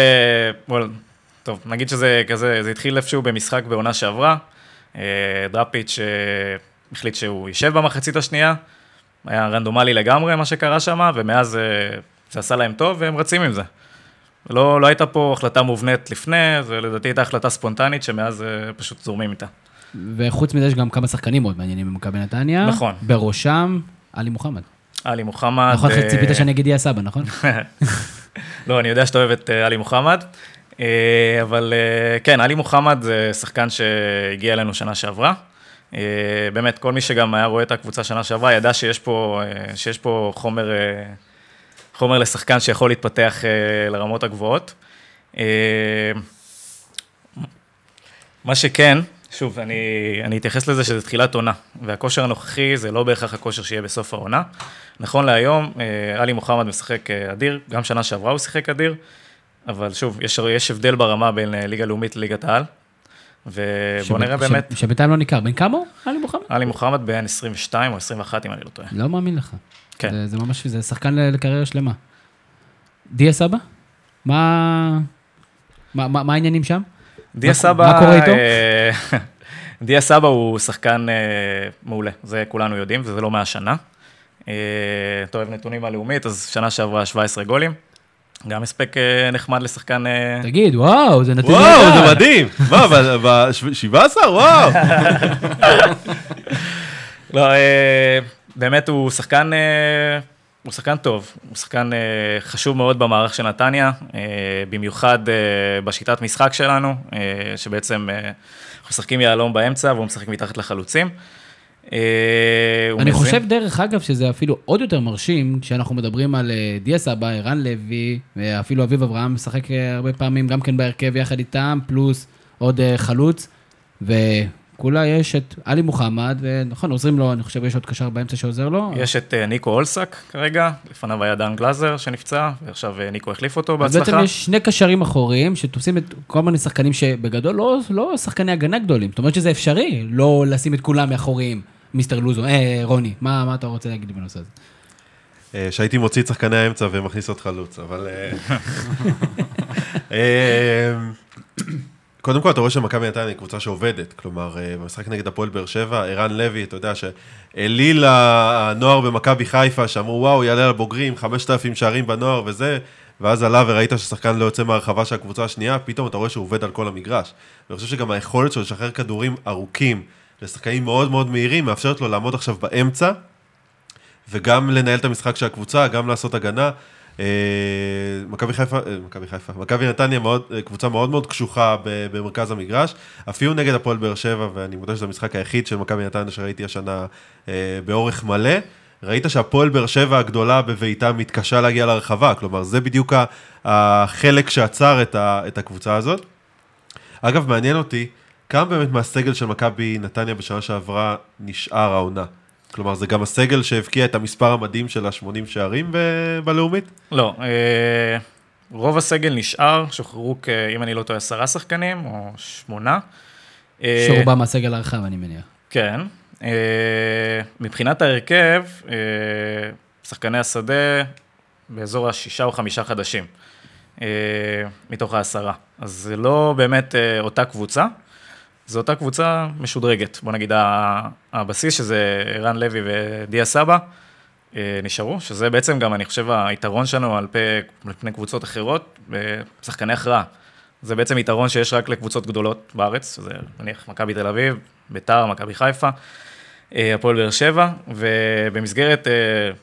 טוב, נגיד שזה כזה, זה התחיל איפשהו במשחק בעונה שעברה. אה, דראפיץ' אה, החליט שהוא יישב במחצית השנייה. היה רנדומלי לגמרי מה שקרה שם, ומאז אה, זה עשה להם טוב, והם רצים עם זה. לא, לא הייתה פה החלטה מובנית לפני, זה לדעתי הייתה החלטה ספונטנית, שמאז פשוט זורמים איתה. וחוץ מזה יש גם כמה שחקנים מאוד מעניינים במכבי נתניה. נכון. בראשם, עלי מוחמד. עלי מוחמד... נכון, אה, ציפית שאני אגיד יא סבא, נכון? לא, אני יודע שאתה אוהב את אה, עלי מוחמד, אה, אבל כן, עלי מוחמד זה שחקן שהגיע אלינו שנה שעברה. באמת, כל מי שגם היה רואה את הקבוצה שנה שעברה, ידע שיש פה, שיש פה חומר, חומר לשחקן שיכול להתפתח לרמות הגבוהות. מה שכן, שוב, אני, אני אתייחס לזה שזה תחילת עונה, והכושר הנוכחי זה לא בהכרח הכושר שיהיה בסוף העונה. נכון להיום, אה, עלי מוחמד משחק אה, אדיר, גם שנה שעברה הוא שיחק אדיר, אבל שוב, יש, יש הבדל ברמה בין אה, ליגה לאומית לליגת העל, ובואו נראה באמת, שבינתיים לא ניכר. בן כמה הוא, עלי מוחמד? עלי מוחמד בן 22 או 21, אם אני לא טועה. לא מאמין לך. כן. זה- זה ממש, זה שחקן לקריירה שלמה. דיה סבא? מה... מה- מה מה העניינים שם? דיה סבא... מה קורה איתו? אה, דיה סבא הוא שחקן אה, מעולה, זה כולנו יודעים, וזה לא מהשנה. אה, אתה אוהב נתונים מהלאומית, אז שנה שעברה 17 גולים. גם הספק נחמד לשחקן... תגיד, וואו, זה נתון וואו. זה מדהים. מה, ב-17? וואו. לא, באמת הוא שחקן, הוא שחקן טוב, הוא שחקן אה, חשוב מאוד במערך של נתניה, אה, במיוחד אה, בשיטת משחק שלנו, אה, שבעצם אה, אנחנו משחקים יהלום באמצע והוא משחק מתחת לחלוצים. אה, אני מבין- חושב, דרך אגב, שזה אפילו עוד יותר מרשים, כשאנחנו מדברים על אה, דיה סבא, ערן לוי, ואפילו אביב אברהם משחק אה, הרבה פעמים גם כן בהרכב יחד איתם, פלוס עוד אה, חלוץ, וכולה יש את עלי מוחמד, ונכון, עוזרים לו, אני חושב יש עוד קשר באמצע שעוזר לו. יש את אה, ניקו אולסק כרגע, לפניו היה דן גלאזר שנפצע, ועכשיו אה, ניקו החליף אותו אז בעצם בהצלחה. יש שני קשרים אחוריים שתופסים את כל מיני שחקנים שבגדול לא, לא שחקני הגנה גדולים. זאת אומרת שזה אפשרי, לא לשים את כולם מאחוריים. מיסטר לוזו, אה, רוני, מה, מה אתה רוצה להגיד בנושא הזה? אה, שהייתי מוציא את שחקני האמצע ומכניס עוד חלוץ, אבל... קודם כל, אתה רואה שמכבי נתניה היא קבוצה שעובדת, כלומר, אה, במשחק נגד הפועל באר שבע, ערן לוי, אתה יודע, שהעליל הנוער במכבי חיפה, שאמרו, וואו, יעלה לבוגרים, 5,000 שערים בנוער וזה, ואז עלה וראית ששחקן לא יוצא מהרחבה של הקבוצה השנייה, פתאום אתה רואה שהוא עובד על כל המגרש. ואני חושב שגם היכולת שלו לשחרר כדורים ארוכים לשחקנים מאוד מאוד מהירים, מאפשרת לו לעמוד עכשיו באמצע, וגם לנהל את המשחק של הקבוצה, גם לעשות הגנה. אה, מכבי חיפה, אה, מכבי חיפה, מכבי נתניה מאוד, אה, קבוצה מאוד מאוד קשוחה במרכז המגרש, אפילו נגד הפועל באר שבע, ואני מודה שזה המשחק היחיד של מכבי נתניה שראיתי השנה באורך מלא. ראית שהפועל באר שבע הגדולה בביתה מתקשה להגיע לרחבה, כלומר זה בדיוק החלק שעצר את, ה- את הקבוצה הזאת. אגב, מעניין אותי, כמה באמת מהסגל של מכבי נתניה בשנה שעברה נשאר העונה? כלומר, זה גם הסגל שהבקיע את המספר המדהים של ה-80 שערים ב- בלאומית? לא, אה, רוב הסגל נשאר, שוחררו, כ- אם אני לא טועה, עשרה שחקנים, או שמונה. אה, שרובם מהסגל הרחב, אני מניח. כן. אה, מבחינת ההרכב, אה, שחקני השדה באזור השישה או חמישה חדשים, אה, מתוך העשרה. אז זה לא באמת אה, אותה קבוצה, זו אותה קבוצה משודרגת. בוא נגיד, הבסיס, שזה ערן לוי ודיה סבא, אה, נשארו, שזה בעצם גם, אני חושב, היתרון שלנו על פי, פני קבוצות אחרות, בשחקני הכרעה. זה בעצם יתרון שיש רק לקבוצות גדולות בארץ, שזה נניח מכבי תל אביב, ביתר, מכבי חיפה, אה, הפועל באר שבע, ובמסגרת אה,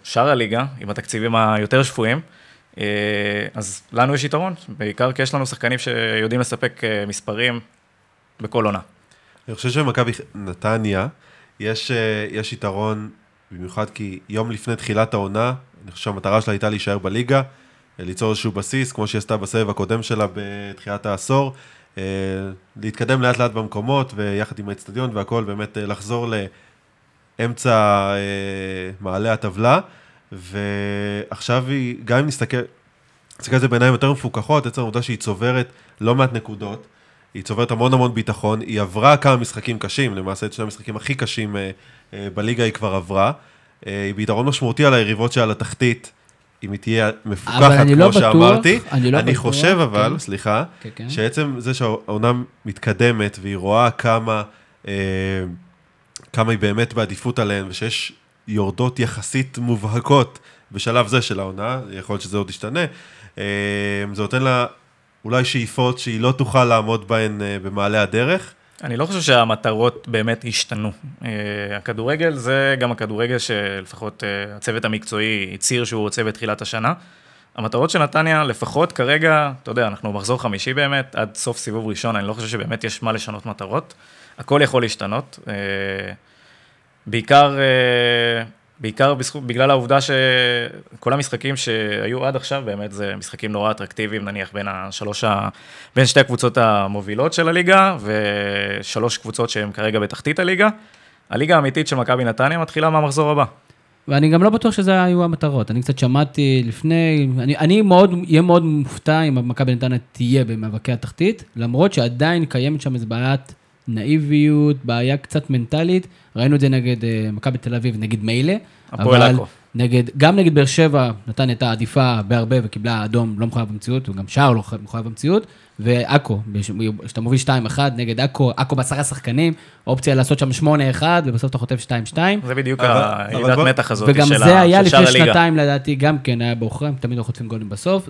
שאר הליגה, עם התקציבים היותר שפויים, אז לנו יש יתרון, בעיקר כי יש לנו שחקנים שיודעים לספק מספרים בכל עונה. אני חושב שבמכבי נתניה יש, אה, יש יתרון, במיוחד כי יום לפני תחילת העונה, אני חושב שהמטרה שלה הייתה להישאר בליגה, אה, ליצור איזשהו בסיס, כמו שהיא עשתה בסבב הקודם שלה בתחילת העשור, אה, להתקדם לאט לאט במקומות, ויחד עם האצטדיון והכל, באמת לחזור לאמצע מעלה הטבלה, ועכשיו היא, גם אם נסתכל, נסתכל על זה בעיניים יותר מפוקחות, עצם העובדה שהיא צוברת לא מעט נקודות, היא צוברת המון המון ביטחון, היא עברה כמה משחקים קשים, למעשה את שני המשחקים הכי קשים אה, אה, בליגה היא כבר עברה. אה, היא ביתרון משמעותי על היריבות שלה לתחתית, אם היא תהיה מפוקחת, אני כמו לא בטוח, שאמרתי. אני לא אני בטוח, חושב אבל, כן. סליחה, כן, כן. שעצם זה שהעונה מתקדמת והיא רואה כמה, אה, כמה היא באמת בעדיפות עליהן, ושיש יורדות יחסית מובהקות בשלב זה של העונה, יכול להיות שזה עוד ישתנה, אה, זה נותן לה אולי שאיפות שהיא לא תוכל לעמוד בהן אה, במעלה הדרך. אני לא חושב שהמטרות באמת השתנו. אה, הכדורגל זה גם הכדורגל שלפחות אה, הצוות המקצועי הצהיר שהוא רוצה בתחילת השנה. המטרות של נתניה, לפחות כרגע, אתה יודע, אנחנו במחזור חמישי באמת, עד סוף סיבוב ראשון, אני לא חושב שבאמת יש מה לשנות מטרות. הכל יכול להשתנות. בעיקר, בעיקר בגלל העובדה שכל המשחקים שהיו עד עכשיו, באמת זה משחקים נורא אטרקטיביים, נניח בין, השלוש ה... בין שתי הקבוצות המובילות של הליגה, ושלוש קבוצות שהן כרגע בתחתית הליגה. הליגה האמיתית של מכבי נתניה מתחילה מהמחזור הבא. ואני גם לא בטוח שזה היו המטרות. אני קצת שמעתי לפני, אני, אני מאוד, אהיה מאוד מופתע אם מכבי נתניה תהיה במאבקי התחתית, למרות שעדיין קיימת שם איזו בעיית נאיביות, בעיה קצת מנטלית. ראינו את זה נגד אה, מכבי תל אביב, נגד מילא. הפועל אבל עכו. נגד, גם נגד באר שבע, נתניה הייתה עדיפה בהרבה וקיבלה אדום לא מחויב במציאות, וגם שער לא מחויב במציאות. ועכו, כשאתה מוביל 2-1 נגד עכו, עכו בעשרה שחקנים, אופציה לעשות שם 8-1, ובסוף אתה חוטף 2-2. זה בדיוק בוא- מתח הזאת וגם של, זה ה... היה של שאר לפני הליגה. שנתיים לדעתי, גם כן היה בעוכריהם, תמיד לא חוטפים גולים בסוף.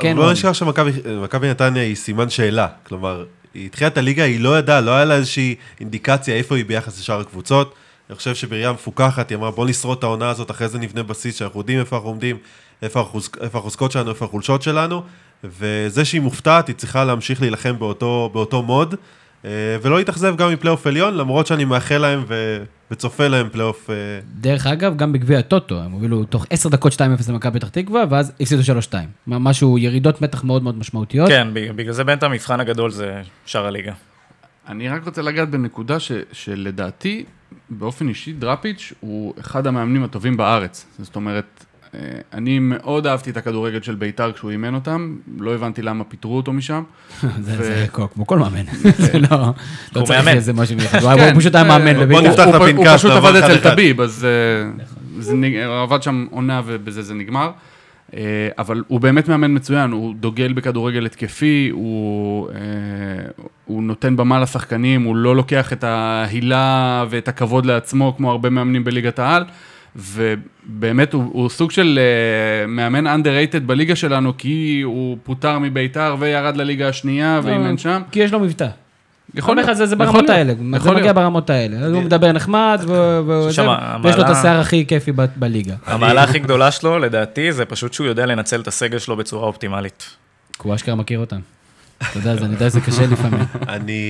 כן, אבל רוני. נשכח שמכבי מכבי נתניה היא סימן שאלה. כלומר, היא התחילה את הליגה, היא לא ידעה, לא היה לה איזושהי אינדיקציה איפה היא ביחס לשאר הקבוצות. אני חושב שבראייה מפוקחת, היא אמרה בוא נשרוד את העונה הזאת, אחרי זה נבנה בסיס שאנחנו יודעים איפה אנחנו עומדים, איפה החוז- איפה החוזקות שלנו, איפה החולשות שלנו, וזה שהיא מופתעת, היא צריכה להמשיך להילחם באותו, באותו mode, ולא להתאכזב גם מפלייאוף עליון, למרות שאני מאחל להם ו... וצופה להם פלייאוף... אה, דרך אגב, גם בגביע הטוטו, הם הובילו תוך 10 דקות 2-0 למכבי פתח תקווה, ואז הפסידו 3-2. משהו, ירידות מתח מאוד מאוד משמעותיות. כן, בג- בגלל זה באמת המבחן הגדול זה שאר הליגה. אני רק רוצה לגעת בנקודה ש, שלדעתי, באופן אישי, דראפיץ' הוא אחד המאמנים הטובים בארץ. זאת אומרת, אה, אני מאוד אהבתי את הכדורגל של בית"ר כשהוא אימן אותם, לא הבנתי למה פיטרו אותו משם. זה כמו- כל מאמן. זה לא לא צריך מאמן. איזה משהו מיוחד. הוא פשוט היה מאמן. אה, בוא בבית"ר. נפתח הוא- את הוא הפנקס, פשוט נעבור עבד אצל. טביב, אז אה, הוא עבד שם עונה ובזה זה נגמר. אה, אבל הוא באמת מאמן מצוין, הוא דוגל בכדורגל התקפי, הוא, אה, הוא נותן במה לשחקנים, הוא לא לוקח את ההילה ואת הכבוד לעצמו כמו הרבה מאמנים בליגת העל, ובאמת הוא, הוא סוג של אה, מאמן underrated בליגה שלנו, כי הוא פוטר מביתר וירד לליגה השנייה ואימן שם. כי יש לו מבטא. יכול לך, זה, זה יכול ברמות להיות, האלה, זה יכול מגיע להיות. ברמות האלה. הוא מדבר נחמד, ו- שמה, ויש לו את השיער הכי כיפי ב- בליגה. המעלה הכי גדולה שלו, לדעתי, זה פשוט שהוא יודע לנצל את הסגל שלו בצורה אופטימלית. כי הוא אשכרה מכיר אותם. אתה יודע, זה- אני יודע שזה קשה לפעמים. אני,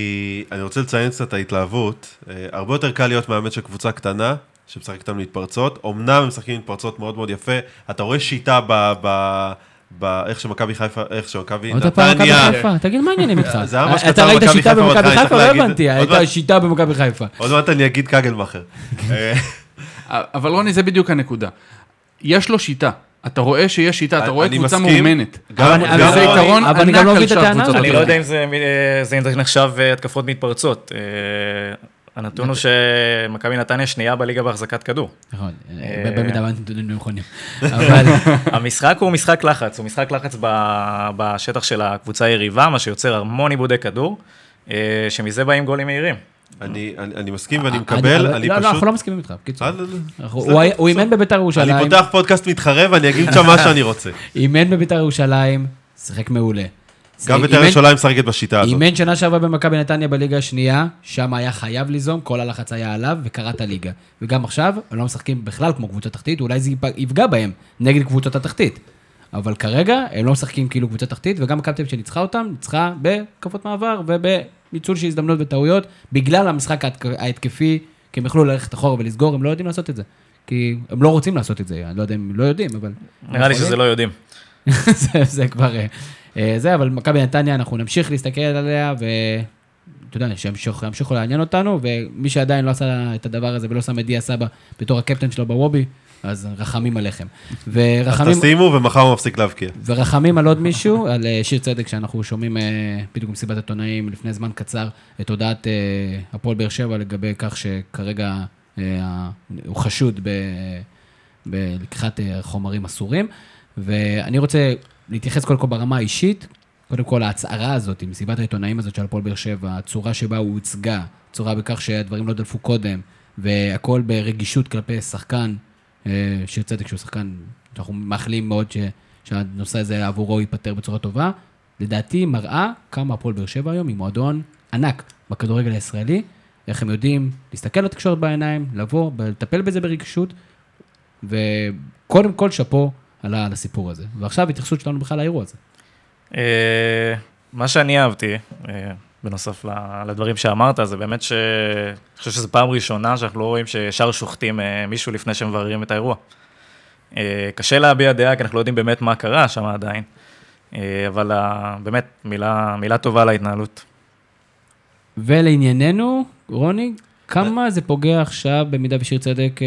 אני רוצה לציין קצת את ההתלהבות. אה, הרבה יותר קל להיות מאמן של קבוצה קטנה, שמשחקת איתם מתפרצות. אמנם הם משחקים מתפרצות מאוד מאוד יפה. אתה רואה שיטה ב... ב ב- איך שמכבי חיפה, איך שמכבי עוד פעם מכבי נתניה, חיפה, תגיד מה העניינים איתך? זה היה ממש אתה קצר ראית במכבי שיטה חיפה, אבל במכבי אני חיפה? צריך לא הבנתי, הייתה שיטה במכבי חיפה. עוד מעט אני אגיד קגלמאכר. אה, אבל רוני, זה בדיוק הנקודה. יש לו שיטה. אתה רואה שיש שיטה, אתה רואה אני קבוצה מסכים. מאומנת. גם- וזה אבל- יתרון אני ענק לא על שאר קבוצות. אני. לא יודע אם זה אה, זה נחשב אה, התקפות מתפרצות. אה, הנתון הוא שמכבי נתניה שנייה בליגה בהחזקת כדור. נכון, אה, במידה ואני נתונים נכונים. אבל המשחק הוא משחק לחץ, הוא משחק לחץ בשטח של הקבוצה היריבה, מה שיוצר המון עיבודי כדור, אה, שמזה באים גולים מהירים. אני אני- אני מסכים ואני אני- מקבל, אני לא, לא, פשוט... אנחנו לא מסכימים איתך, בקיצור. אה, לא, לא. בסדר, הוא. אימן בביתר ירושלים, אני פותח פודקאסט מתחרה ואני אגיד שם מה שאני רוצה. אימן בביתר ירושלים, שיחק מעולה. גם בית"ר ירושלים משחקת בשיטה הזאת. אימן שנה שעברה במכבי נתניה בליגה השנייה, שם היה חייב ליזום, כל הלחץ היה עליו, וקרע את הליגה. וגם עכשיו, הם לא משחקים בכלל כמו קבוצה תחתית, אולי זה יפ- יפגע בהם נגד קבוצות התחתית. אבל כרגע, הם לא משחקים כאילו קבוצה תחתית, וגם מכבי שניצחה אותם, ניצחה בהתקפות מעבר ובניצול של הזדמנויות וטעויות, בגלל המשחק ההתק- ההתקפי, כי הם יכלו ללכת אחורה ולסגור, הם לא יודעים לעשות את זה. כי הם לא רוצים לעשות את זה, אני לא יודע אם הם לא יודעים, אבל... נראה לי שזה לא יודעים. זה, זה כבר... אה, אה, זה, אבל מכבי נתניה, אנחנו נמשיך להסתכל עליה, ואתה יודע, שימשיכו ימשיכו לעניין אותנו, ומי שעדיין לא עשה את הדבר הזה ולא שם את דיה סבא בתור הקפטן שלו בוובי, אז רחמים עליכם. אז ורחמים, תשימו ומחר הוא מפסיק להבקיע. ורחמים על עוד מישהו, על אה, שיר צדק, שאנחנו שומעים בדיוק במסיבת עיתונאים לפני זמן קצר, את הודעת הפועל באר שבע לגבי כך שכרגע הוא חשוד ב, בלקיחת חומרים אסורים. ואני רוצה להתייחס קודם כל ברמה האישית, קודם כל ההצהרה הזאת, מסיבת העיתונאים הזאת של הפועל באר שבע, הצורה שבה הוא הוצגה, צורה בכך שהדברים לא דלפו קודם, והכל ברגישות כלפי שחקן, אה, שיר צדק שהוא שחקן, שאנחנו מאחלים מאוד ש, שהנושא הזה עבורו ייפתר בצורה טובה, לדעתי מראה כמה הפועל באר שבע היום היא מועדון ענק בכדורגל הישראלי, איך הם יודעים להסתכל לתקשורת בעיניים, לבוא, לטפל בזה ברגישות, וקודם כל שאפו על הסיפור הזה. ועכשיו התייחסות שלנו בכלל לאירוע הזה. אה, מה שאני אהבתי, אה, בנוסף לדברים שאמרת, זה באמת ש... אני חושב שזו פעם ראשונה שאנחנו לא רואים שישר שוחטים אה, מישהו לפני שמבררים את האירוע. קשה להביע דעה, כי אנחנו לא יודעים באמת מה קרה שם עדיין, אבל באמת, מילה, מילה טובה על ההתנהלות. ולענייננו, רוני, כמה זה פוגע עכשיו במידה ושיר צדק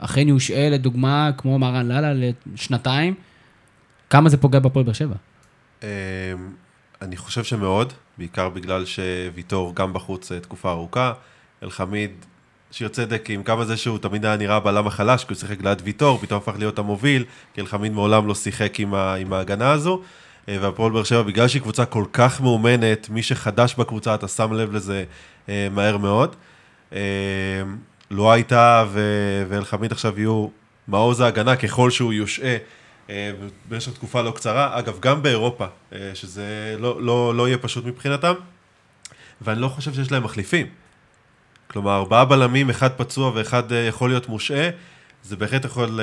אכן יושעה לדוגמה, כמו מרן לאללה לשנתיים, כמה זה פוגע בפועל באר שבע? אמ, אני חושב שמאוד, בעיקר בגלל שוויטור גם בחוץ אה, תקופה ארוכה. אלחמיד, שיר צדק, עם כמה זה שהוא תמיד היה נראה בלם החלש, כי הוא שיחק ליד ויטור, פתאום הפך להיות המוביל, כי אלחמיד מעולם לא שיחק עם, ה, עם ההגנה הזו. אה, והפועל באר שבע, בגלל שהיא קבוצה כל כך מאומנת, מי שחדש בקבוצה, אתה שם לב לזה אה, מהר מאוד. לא הייתה ואלחמיד עכשיו יהיו מעוז ההגנה ככל שהוא יושעה אה, במשך תקופה לא קצרה. אגב, גם באירופה, אה, שזה לא, לא, לא יהיה פשוט מבחינתם, ואני לא חושב שיש להם מחליפים. כלומר, ארבעה בלמים, אחד פצוע ואחד אה, יכול להיות מושעה, זה בהחלט יכול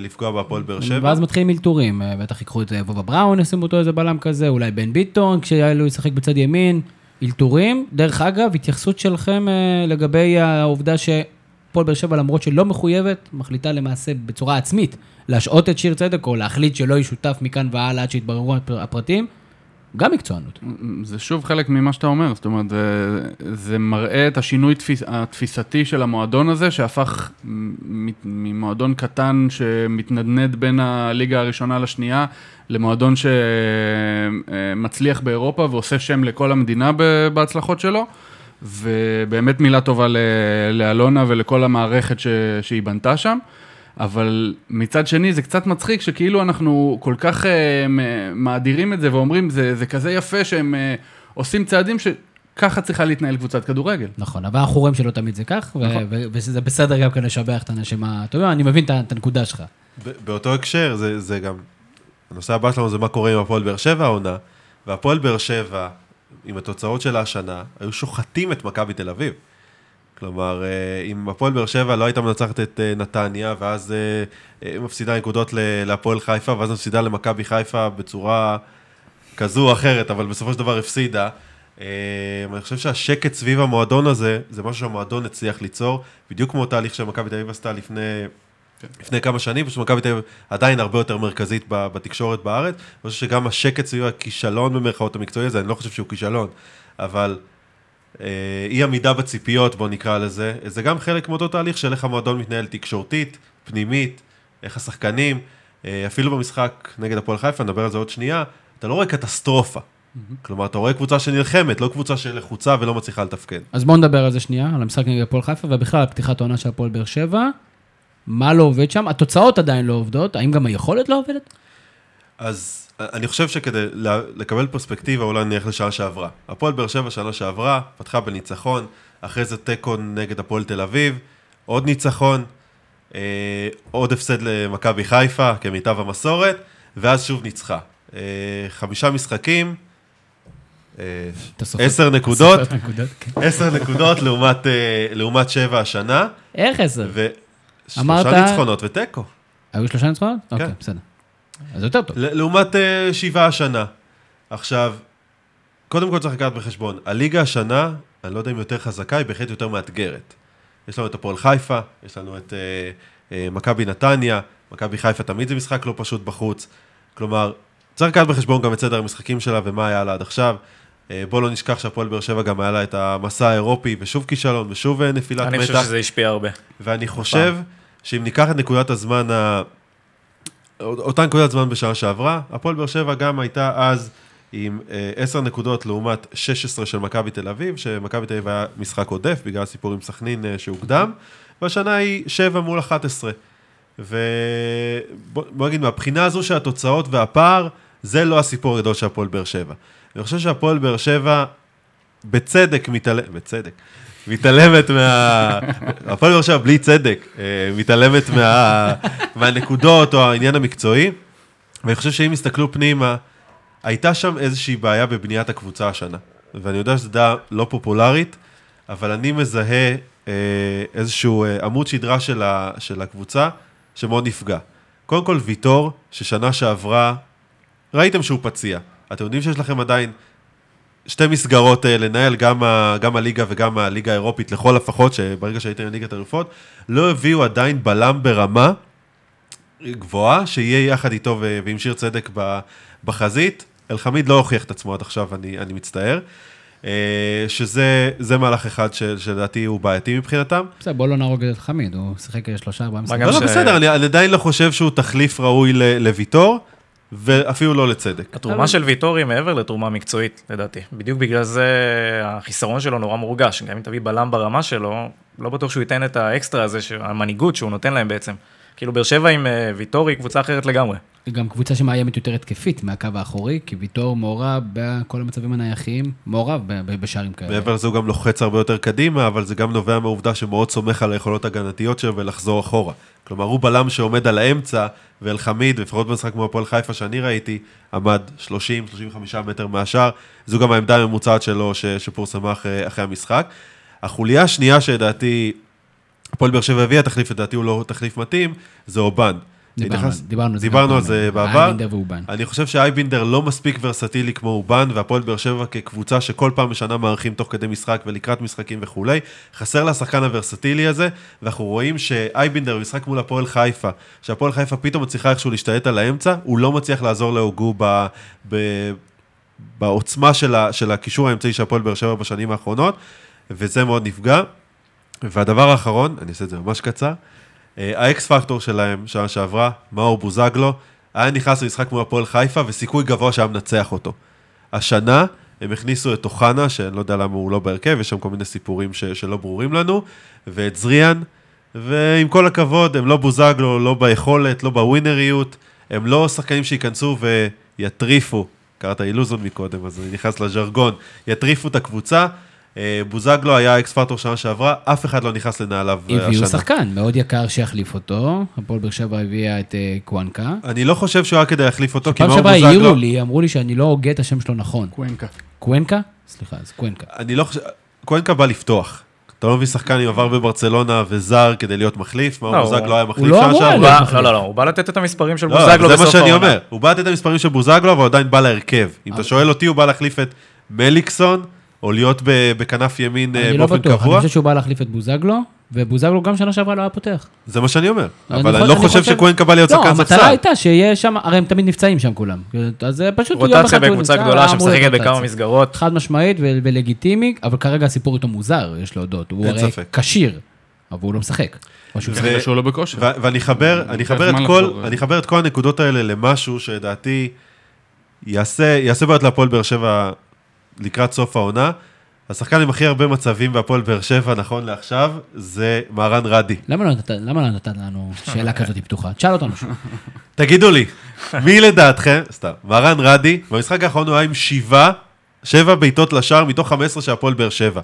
לפגוע בהפועל באר שבע. ואז מתחילים אלתורים, בטח ייקחו את וובה בראון, ישימו אותו איזה בלם כזה, אולי בן ביטון, כשאלו ישחק בצד ימין, אלתורים. דרך אגב, התייחסות שלכם לגבי העובדה שהפועל באר שבע, למרות שלא מחויבת, מחליטה למעשה בצורה עצמית להשעות את שיר צדק, או להחליט שלא ישותף מכאן והלאה עד שיתבררו הפר- הפרטים, גם מקצוענות. זה שוב חלק ממה שאתה אומר, זאת אומרת, זה, זה מראה את השינוי תפיס, התפיסתי של המועדון הזה, שהפך ממועדון קטן שמתנדנד בין הליגה הראשונה לשנייה, למועדון שמצליח באירופה ועושה שם לכל המדינה בהצלחות שלו. ובאמת מילה טובה ל- לאלונה ולכל המערכת ש, שהיא בנתה שם. אבל מצד שני זה קצת מצחיק שכאילו אנחנו כל כך מ- מאדירים את זה ואומרים זה, זה כזה יפה שהם אה, עושים צעדים שככה צריכה להתנהל קבוצת כדורגל. נכון, אבל אנחנו רואים שלא תמיד זה כך, ו- נכון. ו- וזה בסדר גם כן לשבח את האנשים הטובים, אני מבין את הנקודה שלך. ב- באותו הקשר, זה, זה גם, הנושא הבא שלנו זה מה קורה עם הפועל באר שבע העונה, והפועל באר שבע, עם התוצאות שלה השנה, היו שוחטים את מכבי תל אביב. כלומר, אה, אם הפועל באר שבע לא הייתה מנצחת את אה, נתניה, ואז אה, מפסידה נקודות להפועל חיפה, ואז מפסידה למכבי חיפה בצורה כזו או אחרת, אבל בסופו של דבר הפסידה. אני חושב שהשקט סביב המועדון הזה, זה משהו שהמועדון הצליח ליצור, בדיוק כמו תהליך שמכבי תל אביב עשתה לפני לפני כמה שנים, פשוט מכבי תל אביב עדיין הרבה יותר מרכזית בתקשורת בארץ. אני חושב שגם השקט סביב הכישלון במרכאות המקצועי הזה, אני לא חושב שהוא כישלון, אבל אה, אי עמידה בציפיות, בוא נקרא לזה, זה גם חלק מאותו תהליך של איך המועדון מתנהל תקשורתית, פנימית, איך השחקנים, אה, אפילו במשחק נגד הפועל חיפה, נדבר על זה עוד שנייה, אתה לא רואה קטסטרופה. כלומר, אתה רואה קבוצה שנלחמת, לא קבוצה שלחוצה ולא מצליחה לתפקד. אז בואו נדבר על זה שנייה, על המשחק נגד הפועל חיפה, ובכלל על פתיחת העונה של הפועל באר שבע. מה לא עובד שם? התוצאות עדיין לא עובדות, האם גם היכולת לא עובדת? אז אני חושב שכדי לקבל פרספקטיבה, אולי נלך לשנה שעברה. הפועל באר שבע שנה שעברה, פתחה בניצחון, אחרי זה תיקו נגד הפועל תל אביב, עוד ניצחון, אה, עוד הפסד למכבי חיפה, כמיטב המסורת, ואז שוב ניצחה. אה, חמישה משחקים, אה, סופר- עשר נקודות, כן. עשר נקודות אה, לעומת שבע השנה, איך עשר? אמרת- ניצחונות ותיקו. היו שלושה ניצחונות? אוקיי, בסדר. אז יותר טוב. ל- לעומת אה, שבעה השנה. עכשיו, קודם כל צריך לקחת בחשבון, הליגה השנה, אני לא יודע אם יותר חזקה, היא בהחלט יותר מאתגרת. יש לנו את הפועל חיפה, יש לנו את אה, אה, מכבי נתניה, מכבי חיפה תמיד זה משחק לא פשוט בחוץ. כלומר, צריך לקחת בחשבון גם את סדר המשחקים שלה ומה היה לה עד עכשיו. בוא לא נשכח שהפועל באר שבע גם היה לה את המסע האירופי, ושוב כישלון, ושוב נפילת אני מתח. חושב שזה השפיע הרבה. ואני חושב שאם ניקח את נקודת הזמן, ה... אותה נקודת זמן בשנה שעברה, הפועל באר שבע גם הייתה אז עם אה, 10 נקודות לעומת 16 של מכבי תל אביב, שמכבי תל אביב היה משחק עודף בגלל הסיפור עם סכנין אה, שהוקדם, והשנה היא 7 מול 11. ובוא נגיד, מהבחינה הזו של התוצאות והפער, זה לא הסיפור הגדול של הפועל באר שבע. אני חושב שהפועל באר שבע, בצדק מתעלמת, בצדק, מתעלמת מה... הפועל באר שבע בלי צדק, אה, מתעלמת מה... מהנקודות או העניין המקצועי, ואני חושב שאם יסתכלו פנימה, הייתה שם איזושהי בעיה בבניית הקבוצה השנה. ואני יודע שזו דעה לא פופולרית, אבל אני מזהה אה, איזשהו אה, עמוד שדרה של, ה, של הקבוצה שמאוד נפגע. קודם כל ויטור, ששנה שעברה, ראיתם שהוא פציע. אתם יודעים שיש לכם עדיין שתי מסגרות אה, לנהל, גם, ה, גם הליגה וגם הליגה האירופית, לכל הפחות, שברגע שהייתם בליגת אלופות, לא הביאו עדיין בלם ברמה גבוהה, שיהיה יחד איתו ו- ועם שיר צדק ב- בחזית. אלחמיד לא הוכיח את עצמו עד עכשיו, אני, אני מצטער. אה, שזה זה מהלך אחד שלדעתי הוא בעייתי מבחינתם. בסדר, בוא לא נהרוג את חמיד, הוא שיחק שלושה, ארבעה משחקים. לא, לא, בסדר, אני, עדיין לא חושב שהוא תחליף ראוי לוויטור, ואפילו לא לצדק. התרומה של ויטור היא מעבר לתרומה מקצועית, לדעתי. בדיוק בגלל זה החיסרון שלו נורא מורגש. גם אם תביא בלם ברמה שלו, לא בטוח שהוא ייתן את האקסטרה הזה, המנהיגות שהוא נותן להם בעצם. כאילו, באר שבע עם אה, ויטור היא קבוצה אחרת לגמרי. היא גם קבוצה שמאיימת יותר התקפית מהקו האחורי, כי ויטור מעורב בכל המצבים הנייחים, מעורב בשערים כאלה. מעבר לזה הוא גם לוחץ הרבה יותר קדימה, אבל זה גם נובע מהעובדה שמאוד סומך על היכולות ההגנתיות שלו ולחזור אחורה. כלומר, הוא בלם שעומד על האמצע, ואלחמיד, לפחות במשחק כמו הפועל חיפה שאני ראיתי, עמד 30-35 מטר מהשאר. זו גם העמדה הממוצעת שלו ש- שפורסמה אחרי, אחרי המשחק. החוליה השנייה שלדעתי, הפועל באר שבע הביאה תחליף, לדעתי הוא לא תחליף מתאים, זה אובן. דיברנו על- זה. בעבר. אני חושב שאייבינדר לא מספיק ורסטילי כמו אובן, והפועל באר שבע כקבוצה שכל פעם בשנה מארחים תוך כדי משחק ולקראת משחקים וכולי. חסר לה השחקן הוורסטילי הזה, ואנחנו רואים שאייבינדר במשחק מול הפועל חיפה, שהפועל חיפה פתאום מצליחה איכשהו להשתלט על האמצע, הוא לא מצליח לעזור להוגו ב... ב... בעוצמה של, ה... של הקישור האמצעי של הפועל באר שבע בשנים האחרונות, וזה מאוד נפגע. והדבר האחרון, אני אעשה את זה ממש קצר, אה, האקס פקטור שלהם, שנה שעברה, מאור בוזגלו, היה נכנס למשחק מול הפועל חיפה וסיכוי גבוה שהיה מנצח אותו. השנה הם הכניסו את אוחנה, שאני לא יודע למה הוא לא בהרכב, יש שם כל מיני סיפורים ש, שלא ברורים לנו, ואת זריאן, ועם כל הכבוד, הם לא בוזגלו, לא ביכולת, לא בווינריות, הם לא שחקנים שייכנסו ויטריפו, קראת אילוזון מקודם, אז אני נכנס לז'רגון, יטריפו את הקבוצה. אה, בוזגלו היה אקס פקטור שנה שעברה, אף אחד לא נכנס לנעליו אה, השנה. הביאו שחקן מאוד יקר שיחליף אותו, הפועל באר שבע הביאה את אה, קוואנקה. אני לא חושב שהוא היה כדי להחליף אותו, כי פעם מאור שעברה העירו בוזגלו... לי, אמרו לי שאני לא הוגה את השם שלו נכון. קוונקה. קוונקה? סליחה, זה קוונקה. אני לא חושב... קוונקה בא לפתוח. אתה לא מביא שחקן עם עבר בברצלונה וזר כדי להיות מחליף, מאור לא, בוזגלו היה מחליף לא שנה שעברה. להיות בא- מחליף. לא, לא, לא, הוא בא לתת את המספרים של לא, בוזגלו זה בסוף מה שאני העונה. אומר. הוא בא לתת את המספרים של בוזגלו, אבל עדיין בא להרכב. אם אתה שואל אותי, הוא בא להחליף את מליקסון, או להיות בכנף ימין אה, אני לא באופן בטוח, אני קבוע. חושב שהוא בא להחליף את בוזגלו, ובוזגלו גם שנה שעברה לא היה פותח. זה מה שאני אומר. אני אבל אני לא אני חושב שקוונקה בא להיות לא, שחקן המטרה ספסל. הייתה שיהיה שם, הרי הם תמיד נפצעים שם כולם. אז פשוט יום רוטציה אחד הוא בקבוצה נפצע, גדולה שמשחקת בכמה. מסגרות. חד משמעית ולגיטימי, אבל כרגע הסיפור איתו מוזר, יש להודות. הוא הרי. כשיר, אבל הוא לא משחק. שהוא לא בכושר. ואני אחבר, אני לוקח אחבר את כל, לחזור. אני אחבר את כל הנקודות האלה למשהו שלדעתי יעשה, יעשה בעיות להפועל באר שבע לקראת סוף העונה. השחקן עם הכי הרבה מצבים בהפועל באר שבע נכון לעכשיו, זה מהרן רדי. למה לא נתת- למה לא נתת לנו שאלה כזאת פתוחה? תשאל אותנו שוב. תגידו לי, מי לדעתכם, סתם, מהרן רדי, במשחק האחרון הוא היה עם שבעה, שבע בעיטות לשער מתוך 15 של הפועל באר שבע.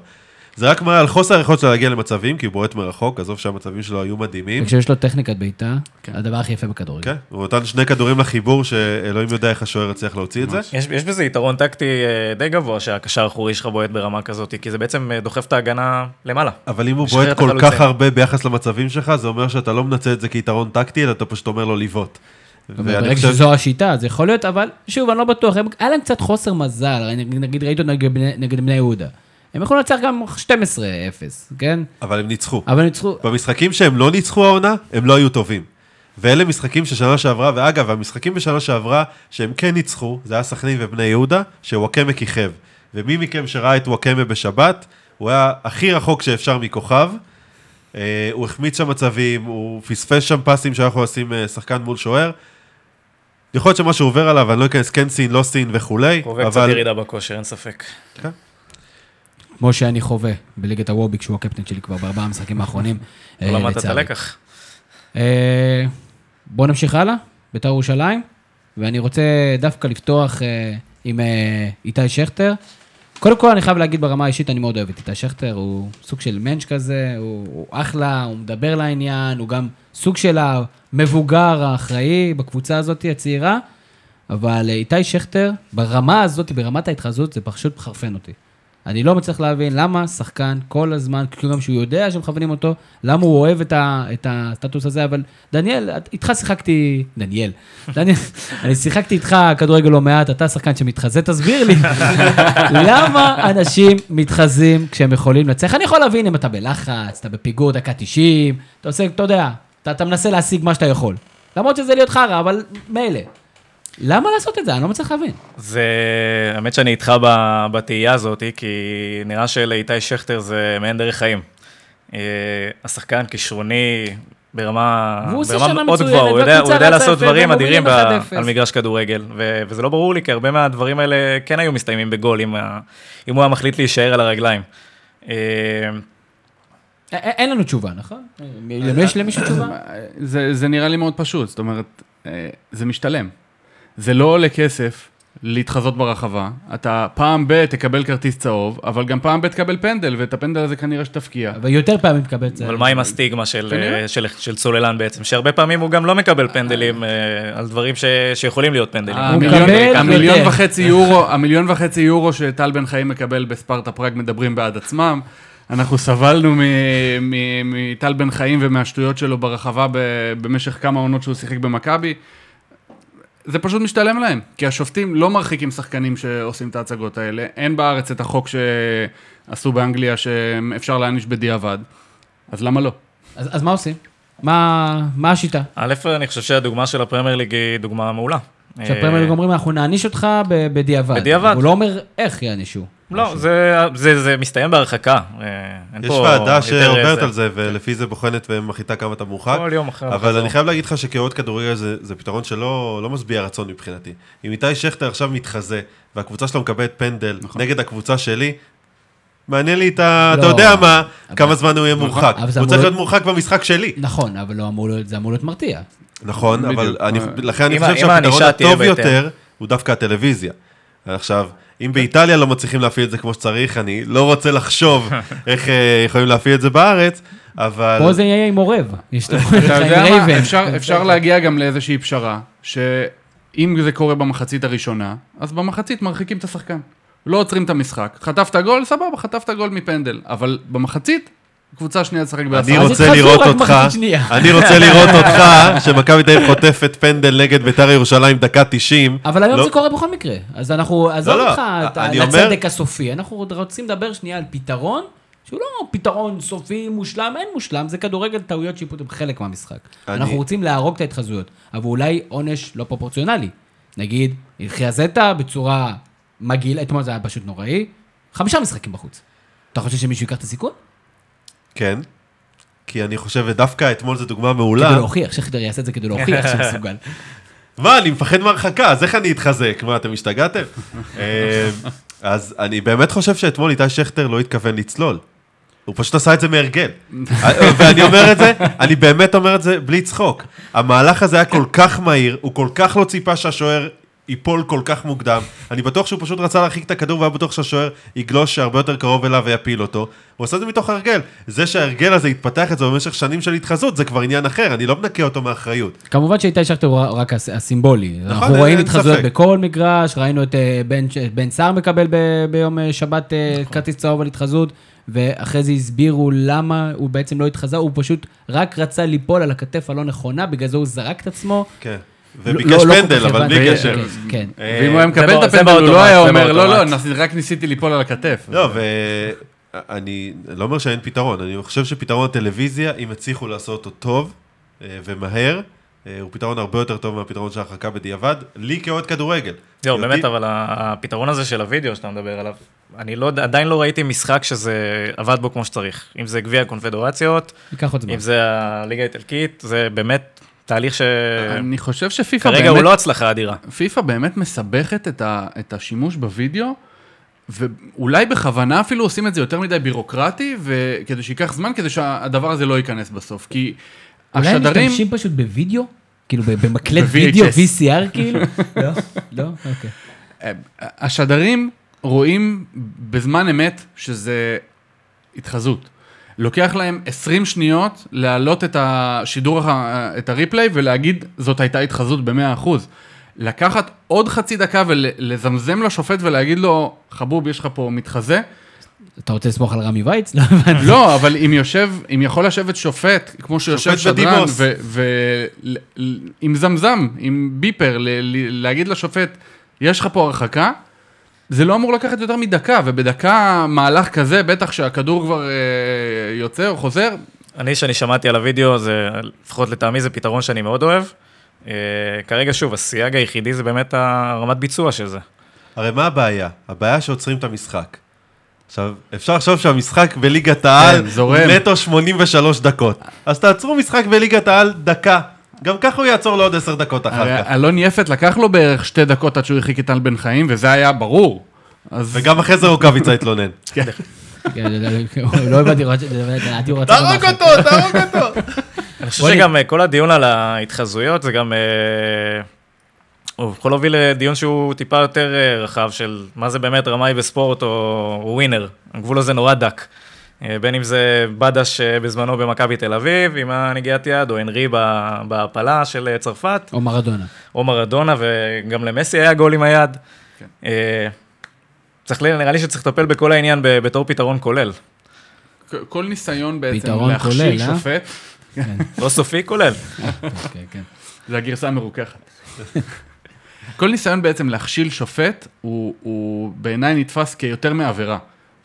זה רק מראה על חוסר היכולת שלו להגיע למצבים, כי הוא בועט מרחוק, עזוב שהמצבים שלו היו מדהימים. וכשיש לו טכניקת בעיטה, הדבר הכי יפה בכדורגל. כן, הוא נתן שני כדורים לחיבור, שאלוהים יודע איך השוער הצליח להוציא את זה. יש, יש בזה יתרון טקטי אה, די גבוה שהקשר האחורי שלך בועט ברמה כזאת, כי זה בעצם אה, דוחף את ההגנה למעלה. אבל אם הוא בועט כל. כך הרבה ביחס למצבים שלך, זה אומר שאתה לא מנצל את זה כיתרון טקטי, אלא אתה פשוט אומר לו לבעוט. ברגע חושב- שזו השיטה, זה יכול להיות, אבל שוב, אני לא בטוח, היה להם קצת חוסר מזל, נגיד- ראיתי אותו נגד בני- נגד בני יהודה. הם יכולים לנצח גם 12-0, כן? אבל הם ניצחו. אבל ניצחו, במשחקים שהם לא ניצחו העונה, הם לא היו טובים. ואלה משחקים של שנה שעברה, ואגב, המשחקים בשנה שעברה שהם כן ניצחו, זה היה סכנין ובני יהודה, שוואקמה כיכב. ומי מכם שראה את וואקמה בשבת, הוא היה הכי רחוק שאפשר מכוכב. אה, הוא החמיץ שם מצבים, הוא פספס שם פסים שהיה יכול לשים אה, שחקן מול שוער. יכול להיות שמשהו עובר עליו, אני לא אכנס כן סין, לא סין וכולי, חווה קצת אבל ירידה בכושר, אין ספק. כמו שאני חווה בליגת הווביק, שהוא הקפטן שלי כבר בארבעה המשחקים האחרונים. לא אה, למדת את. הלקח. אה, בואו נמשיך הלאה, בית"ר ירושלים, ואני רוצה דווקא לפתוח אה, עם איתי שכטר. קודם כל, אני חייב להגיד ברמה האישית, אני מאוד אוהב את איתי שכטר, הוא סוג של מענץ' כזה, הוא, הוא אחלה, הוא מדבר לעניין, הוא גם סוג של המבוגר האחראי בקבוצה הזאת, הצעירה, אבל איתי שכטר, ברמה הזאת, ברמת ההתחזות, זה פשוט מחרפן אותי. אני לא מצליח להבין למה שחקן כל הזמן, גם שהוא יודע שמכוונים אותו, למה הוא אוהב את, ה, את הסטטוס הזה, אבל דניאל, איתך שיחקתי, דניאל, דניאל, אני שיחקתי איתך כדורגל לא מעט, אתה שחקן שמתחזה, תסביר לי, למה אנשים מתחזים כשהם יכולים לנצח? אני יכול להבין אם אתה בלחץ, אתה בפיגור דקה 90, אתה עושה, אתה יודע, אתה, אתה מנסה להשיג מה שאתה יכול. למרות שזה להיות חרא, אבל מילא. למה לעשות את זה? אני לא מצליח להבין. זה, האמת שאני איתך בתהייה הזאת, כי נראה שלאיתי שכטר זה מעין דרך חיים. אה, השחקן כישרוני ברמה, ברמה מאוד גבוהה, הוא יודע, הוא יודע לעשות דברים אדירים ב, מובילים 1-0. על מגרש כדורגל, ו, וזה לא ברור לי, כי הרבה מהדברים האלה כן היו מסתיימים בגול, אם, אם הוא היה מחליט להישאר על הרגליים. אה, אין לנו תשובה, נכון? יש למישהו תשובה? זה, זה נראה לי מאוד פשוט, זאת אומרת, אה, זה משתלם. זה לא עולה כסף להתחזות ברחבה, אתה פעם ב- תקבל כרטיס צהוב, אבל גם פעם ב- תקבל פנדל, ואת הפנדל הזה כנראה שתפקיע. אבל יותר פעמים תקבל זה. אבל מה עם הסטיגמה של, כנראה. אה, של, של צוללן בעצם, שהרבה פעמים הוא גם לא מקבל פנדלים אה, על דברים ש, שיכולים להיות פנדלים. הוא המיליון- מקבל המיליון יותר. וחצי יורו, המיליון וחצי יורו שטל בן חיים מקבל בספרטה פראג מדברים בעד עצמם. אנחנו סבלנו מטל בן חיים ומהשטויות שלו ברחבה במשך כמה עונות שהוא שיחק במכבי. זה פשוט משתלם להם, כי השופטים לא מרחיקים שחקנים שעושים את ההצגות האלה. אין בארץ את החוק שעשו באנגליה שאפשר להעניש בדיעבד, אז למה לא? אז אז מה עושים? מה מה השיטה? א', אני חושב שהדוגמה של הפרמייר ליג היא דוגמה מעולה. שהפרמייר ליג אומרים, אנחנו נעניש אותך ב- בדיעבד. בדיעבד. הוא לא אומר איך יענישו. לא, זה, זה, זה מסתיים בהרחקה. אה, אין יש פה ועדה יותר שעוברת. על זה, ולפי זה בוחנת ומחליטה כמה אתה מורחק. כל יום אחרי אבל. אני חייב להגיד לך שכאוהד כדורגל זה, זה פתרון שלא לא משביע רצון מבחינתי. אם איתי שכטר עכשיו מתחזה, והקבוצה שלו מקבלת פנדל נכון. נגד הקבוצה שלי, מעניין לי את ה... אתה לא. יודע מה, אבל- כמה זמן הוא יהיה מורחק. אבל זה הוא אמור צריך להיות- להיות מורחק במשחק שלי. נכון, אבל לא אמור זה אמור להיות מרתיע. נכון, אבל. אני, אה, לכן אני חושב שהפתרון הטוב. יותר הוא דווקא הטלוויזיה. עכשיו, אם באיטליה לא מצליחים להפעיל את זה כמו שצריך, אני לא רוצה לחשוב איך אה, יכולים להפעיל את זה בארץ, אבל... פה זה יהיה עם עורב. יש את אתה יודע מה, רייבן. אפשר, אפשר להגיע גם לאיזושהי פשרה, שאם זה קורה במחצית הראשונה, אז במחצית מרחיקים את השחקן. לא עוצרים את המשחק. חטפת גול, סבבה, חטפת גול מפנדל. אבל במחצית, קבוצה שנייה תשחק אני בעשרה. אז רוצה לראות אותך. אני רוצה לראות אותך, שמכבי תל אביב חוטפת פנדל נגד ביתר ירושלים דקה 90. אבל היום לא- זה קורה בכל מקרה. אז אנחנו, עזוב אותך אני לצדק הסופי. אנחנו עוד רוצים לדבר שנייה על פתרון, שהוא לא פתרון סופי, מושלם, אין מושלם, זה כדורגל טעויות שיפוט הם חלק מהמשחק. אני- אנחנו רוצים להרוג את ההתחזויות, אבל אולי עונש לא פרופורציונלי. נגיד, התחזית בצורה מגעילה, אתמול זה היה פשוט נוראי, חמישה משחקים בחוץ. אתה חושב שמישהו ייקח את הסיכון? כן. כי אני חושב, ודווקא אתמול זו דוגמה כדי מעולה. להוכיח, שכטר יעשה את זה כדי להוכיח שהוא מסוגל. מה, אני מפחד מהרחקה, אז איך אני אתחזק? מה, אתם השתגעתם? אה, אז אני באמת חושב שאתמול איתי שכטר לא התכוון לצלול. הוא פשוט עשה את זה מהרגל. ואני אומר את זה, אני באמת אומר את זה בלי צחוק. המהלך הזה היה כל כך מהיר, הוא כל כך לא ציפה שהשוער ייפול כל כך מוקדם. אני בטוח שהוא פשוט רצה להרחיק את הכדור והיה בטוח שהשוער יגלוש הרבה יותר קרוב אליו ויפיל אותו. הוא עשה את זה מתוך הרגל. זה שההרגל הזה התפתח אצלו במשך שנים של התחזות, זה כבר עניין אחר, אני לא מנקה אותו מאחריות. כמובן שאיתי שכטר הוא רק הס- הסימבולי. אנחנו אין- רואים התחזויות ספק. בכל מגרש, ראינו את אה, בן- בן סער מקבל ב- ביום אה, שבת אה, נכון. כרטיס צהוב על התחזות, ואחרי זה הסבירו למה הוא בעצם לא התחזה, הוא פשוט רק רצה ליפול על הכתף הלא נכונה, בגלל זה הוא זרק את עצמו. כן. לא- וביקש לא- לא פנדל, אבל. בלי קשר. כן, כן. אה, ואם הוא היה מקבל את הפנדל, הוא לא היה אומר, לא, לא, באוטומט." נס- רק ניסיתי ליפול על הכתף. לא, ואני לא אומר שאין פתרון, אני חושב שפתרון הטלוויזיה, אם הצליחו לעשות אותו טוב אה, ומהר, אה, הוא פתרון הרבה יותר טוב מהפתרון של הרחקה בדיעבד, לי כאוהד כדורגל. לא, יודעים- באמת, אבל הפתרון הזה של הוידאו שאתה מדבר עליו, אני לא, עדיין לא ראיתי משחק שזה עבד בו כמו שצריך. אם זה גביע הקונפדרציות. אם זה הליגה האיטלקית, זה באמת תהליך שכרגע אני חושב שפיפ"א באמת... הוא לא הצלחה אדירה. פיפ"א באמת מסבכת את, ה, את השימוש בווידאו, ואולי בכוונה אפילו עושים את זה יותר מדי בירוקרטי, וכדי שייקח זמן, כדי שהדבר הזה לא ייכנס בסוף. כי אולי הם השדרים... משתמשים פשוט בווידאו? כאילו במקלט. וידאו, VCR כאילו? לא? לא? אוקיי. השדרים רואים בזמן אמת שזה התחזות. לוקח להם 20 שניות להעלות את השידור, ה- את הריפליי ולהגיד זאת הייתה התחזות ב-100%. לקחת עוד חצי דקה ולזמזם לשופט ולהגיד לו, חבוב, יש לך פה מתחזה. אתה רוצה לסמוך על רמי וייץ? לא. לא, אבל אם יושב, אם יכול לשבת שופט, כמו שיושב שדרן. ועם זמזם, עם ביפר, ל- ל- להגיד לשופט, יש לך פה הרחקה, זה לא אמור לקחת יותר מדקה, ובדקה מהלך כזה, בטח שהכדור כבר אה, יוצא או חוזר, אני, שאני שמעתי על הוידאו, זה, לפחות לטעמי, זה פתרון שאני מאוד אוהב. אה, כרגע, שוב, הסייג היחידי זה באמת הרמת ביצוע של זה. הרי מה הבעיה? הבעיה שעוצרים את המשחק. עכשיו, אפשר לחשוב שהמשחק בליגת העל כן, זורם. נטו 83 דקות. אז תעצרו משחק בליגת העל דקה. גם ככה הוא יעצור לעוד 10 דקות אחר כך. אלון יפת לקח לו בערך שתי דקות עד שהוא הרחיק את טל בן חיים, וזה היה ברור. וגם אחרי זה רוקאביצה התלונן. כן, לא, לא, לא הבנתי, לדעתי הוא רצה... תהרוג. אותו, תהרוג אותו. אני חושב שגם אה, כל הדיון על ההתחזויות, זה גם... אה, הוא יכול להוביל לדיון שהוא טיפה יותר אה, רחב של מה זה באמת רמאי בספורט או ווינר. הגבול הזה נורא דק. אה, בין אם זה בדש אה, בזמנו במכבי תל אביב עם הנגיעת יד, או הנרי ב- בהעפלה של אה, צרפת, או מרדונה. או מרדונה, וגם למסי היה גול עם היד. אה, צריך, נראה לי שצריך לטפל בכל העניין ב- בתור פתרון כולל. כל ניסיון בעצם להכשיל? שופט, לא סופי, כולל. כן, כן. זה הגרסה המרוככת. כל ניסיון בעצם להכשיל שופט, הוא בעיניי נתפס כיותר מעבירה.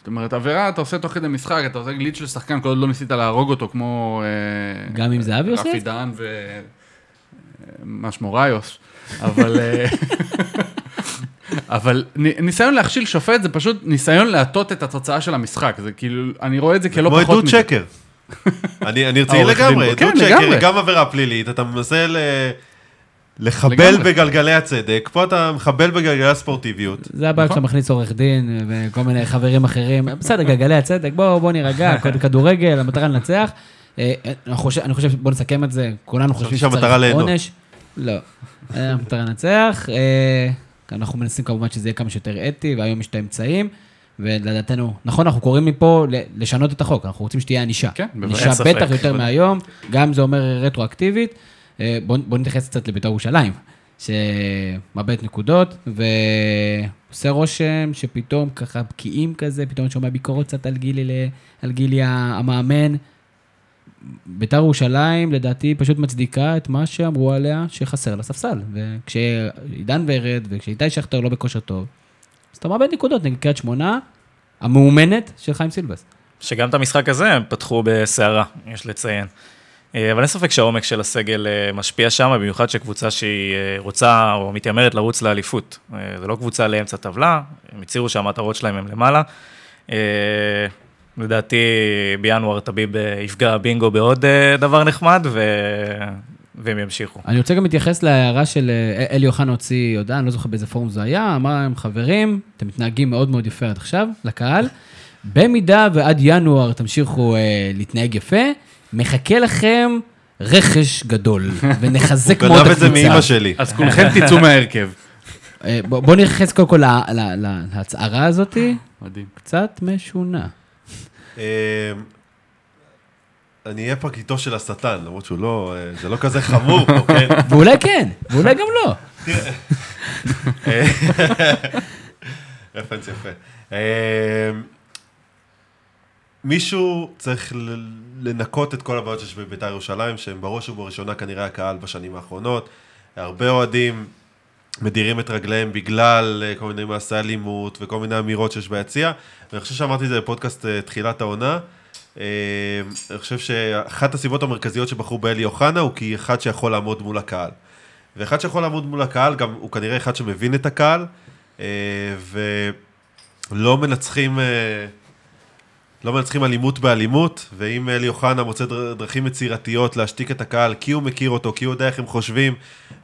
זאת אומרת, עבירה אתה עושה תוך כדי משחק, אתה עושה גליץ' של שחקן, כל עוד לא ניסית להרוג אותו כמו... אה, גם אם זהבי עושה רפי את זה? דהן ו... מה שמו ראיוס. אבל... אה, אבל ניסיון להכשיל שופט זה פשוט ניסיון להטות את התוצאה של המשחק. זה כאילו, אני רואה את זה כלא כמו פחות עדות מזה. שקר. אני אני רציני לגמרי. עדות כן, שקר. היא גם עבירה פלילית, אתה מנסה ל... לחבל לגמרי. בגלגלי הצדק, פה אתה מחבל בגלגלי הספורטיביות. זה הבעיה כשאתה מכניס עורך דין וכל מיני חברים אחרים. בסדר, גלגלי הצדק, בואו בוא נירגע, כדורגל, המטרה לנצח. אה, אני חושב, אני חושב, בוא נסכם את זה, כולנו חושבים שצריך. עונש. לא, אה, המטרה לנצח. אה, אנחנו מנסים כמובן שזה יהיה כמה שיותר אתי, והיום יש את האמצעים. ולדעתנו, נכון, אנחנו קוראים מפה ל- לשנות את החוק, אנחנו רוצים שתהיה ענישה. כן, בוודאי. ענישה בטח יותר. מהיום, גם זה אומר רטרואקטיבית. אה, בואו בוא נתייחס קצת לבית"ר ירושלים, שמאבד נקודות, ועושה רושם שפתאום ככה בקיאים כזה, פתאום שומע ביקורות קצת על גילי, על גילי המאמן. בית"ר ירושלים, לדעתי, פשוט מצדיקה את מה שאמרו עליה שחסר לספסל. וכשעידן ורד וכשאיתי שכטר לא בכושר טוב, אז אתה מאבד נקודות נגד קריית שמונה, המאומנת של חיים סילבס. שגם את המשחק הזה הם פתחו בסערה, יש לציין. אה, אבל אין ספק שהעומק של הסגל אה, משפיע שם, במיוחד שקבוצה שהיא אה, רוצה או מתיימרת לרוץ לאליפות. זה לא קבוצה לאמצע טבלה, הם הצהירו שהמטרות שלהם הם למעלה. לדעתי בינואר טביב אה, יפגע בינגו בעוד דבר נחמד, ו... והם ימשיכו. אני רוצה גם להתייחס להערה של אלי אוחנה הוציא הודעה, אני לא זוכר באיזה פורום זה היה, אמר להם, חברים, אתם מתנהגים מאוד מאוד יפה עד עכשיו, לקהל. במידה ועד ינואר תמשיכו אה, להתנהג יפה, מחכה לכם רכש גדול, ונחזק הוא מאוד גנב את את זה מאימא הקבוצה. שלי. אז כולכם תצאו מההרכב. אה, בוא- בוא נתייחס קודם כל לה- לה- לה- להצהרה הזאתי, מדהים. קצת משונה. אה, אני אהיה פרקליטו של השטן, למרות שהוא לא, אה, זה לא כזה חמור פה, כן? ואולי כן, ואולי גם לא. רפרנס יפה. מישהו צריך לנקות את כל הבעיות שיש בבית"ר ירושלים, שהם בראש ובראשונה כנראה הקהל בשנים האחרונות. הרבה אוהדים מדירים את רגליהם בגלל אה, כל מיני מעשי אלימות וכל מיני אמירות שיש ביציע. ואני חושב שאמרתי את זה בפודקאסט אה, תחילת העונה. אה, אני חושב שאחת הסיבות המרכזיות שבחרו באלי אוחנה הוא כי אחד שיכול לעמוד מול הקהל. ואחד שיכול לעמוד מול הקהל, גם הוא כנראה אחד שמבין את הקהל, ולא מנצחים, לא מנצחים אלימות באלימות, ואם אלי אוחנה מוצא דר- דרכים יצירתיות להשתיק את הקהל, כי הוא מכיר אותו, כי הוא יודע איך הם חושבים,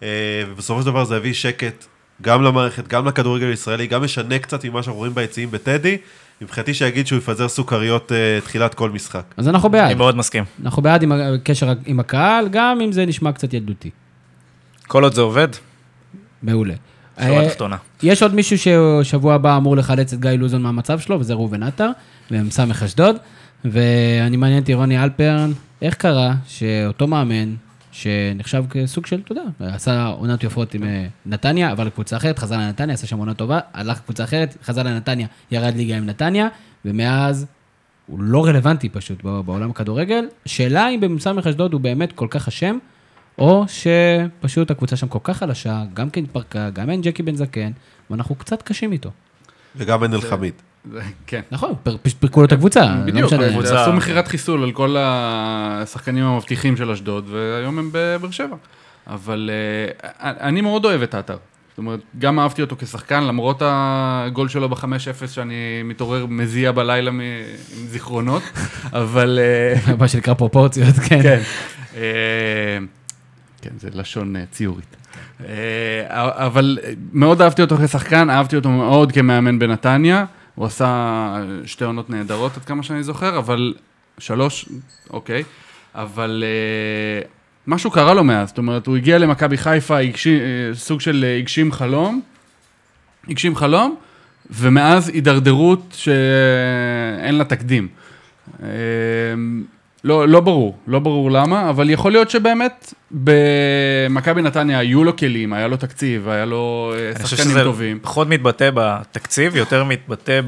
אה, ובסופו של דבר זה יביא שקט גם למערכת, גם לכדורגל הישראלי, גם משנה קצת ממה שאנחנו רואים ביציעים בטדי, מבחינתי שיגיד שהוא יפזר סוכריות אה, תחילת כל משחק. אז אנחנו בעד. אני מאוד מסכים. אנחנו בעד עם הקשר עם הקהל, גם אם זה נשמע קצת ילדותי. כל עוד זה עובד, מעולה. שורה אה, תחתונה. יש עוד מישהו ששבוע הבא אמור לחלץ את גיא לוזון מהמצב שלו, וזה ראובן עטר, ומ"ס אשדוד. ואני מעניין אותי רוני אלפרן, איך קרה שאותו מאמן, שנחשב כסוג של, אתה יודע, עשה עונת יפות עם אה, נתניה, עבר לקבוצה אחרת, חזר לנתניה, עשה שם עונה טובה, הלך לקבוצה אחרת, חזר לנתניה, ירד ליגה עם נתניה, ומאז הוא לא רלוונטי פשוט בעולם הכדורגל. שאלה אם במ"ס אשדוד הוא באמת כל כך אשם, או שפשוט הקבוצה שם כל כך חלשה, גם כן התפרקה, גם אין ג'קי בן זקן, ואנחנו קצת קשים איתו. וגם אין אלחמיד. כן. נכון, פירקו לו את הקבוצה, לא בדיוק, עשו מכירת חיסול על כל השחקנים המבטיחים של אשדוד, והיום הם בבאר שבע. אבל אה, אני מאוד אוהב את האתר. זאת אומרת, גם אהבתי אותו כשחקן, למרות הגול שלו ב-5-0, שאני מתעורר מזיע בלילה עם זיכרונות, אבל... אה, מה שנקרא פרופורציות, כן. כן. אה, כן, זה לשון ציורית. אבל מאוד אהבתי אותו כשחקן, אהבתי אותו מאוד כמאמן בנתניה. הוא עשה שתי עונות נהדרות, עד כמה שאני זוכר, אבל... שלוש, אוקיי. אבל אה, משהו קרה לו מאז, זאת אומרת, הוא הגיע למכבי חיפה, הגשים, אה, סוג של אה, הגשים חלום, הגשים חלום, ומאז הידרדרות שאין לה תקדים. אה, לא, לא ברור, לא ברור למה, אבל יכול להיות שבאמת במכבי נתניה היו לו כלים, היה לו תקציב, היה לו אה, אני חושב שחקנים שזה טובים. פחות מתבטא בתקציב, יותר מתבטא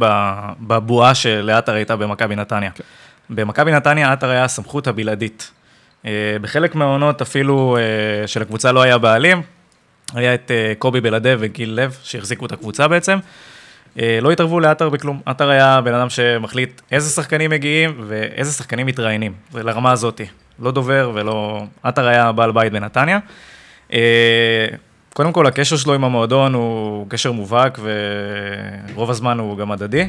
בבועה שלעטר הייתה במכבי נתניה. כן. במכבי נתניה עטר היה הסמכות הבלעדית. אה, בחלק מהעונות אפילו אה, של הקבוצה לא היה בעלים, היה את קובי בלעדה וגיל לב, שהחזיקו את הקבוצה בעצם. אה, לא התערבו לעטר בכלום. עטר היה בן אדם שמחליט איזה שחקנים מגיעים ואיזה שחקנים מתראיינים. זה לרמה הזאתי. לא דובר ולא... עטר היה בעל בית בנתניה. אה, קודם כל, הקשר שלו עם המועדון הוא קשר מובהק, ורוב הזמן הוא גם הדדי.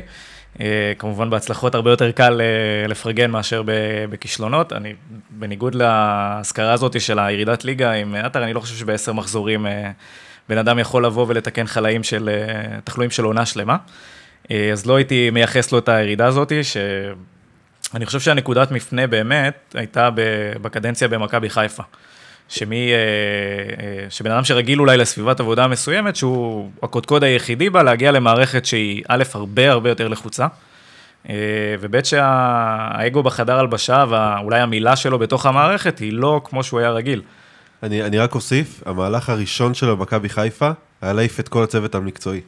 אה, כמובן בהצלחות הרבה יותר קל לפרגן מאשר בכישלונות. אני, בניגוד להשכרה הזאת של הירידת ליגה עם עטר, אני לא חושב שבעשר מחזורים בן אדם יכול לבוא ולתקן חלאים של, אה, תחלואים של עונה שלמה. אה, אז לא הייתי מייחס לו את הירידה הזאת, שאני חושב שהנקודת מפנה באמת הייתה בקדנציה במכבי חיפה. שמי, אה, שבן אדם שרגיל אולי לסביבת עבודה מסוימת, שהוא הקודקוד היחידי בה, להגיע למערכת שהיא א', הרבה הרבה יותר לחוצה, וב', שהאגו בחדר הלבשה ואולי המילה שלו בתוך המערכת היא לא כמו שהוא היה רגיל. אני, אני רק אוסיף, המהלך הראשון שלו במכבי חיפה היה להעיף את כל הצוות המקצועי.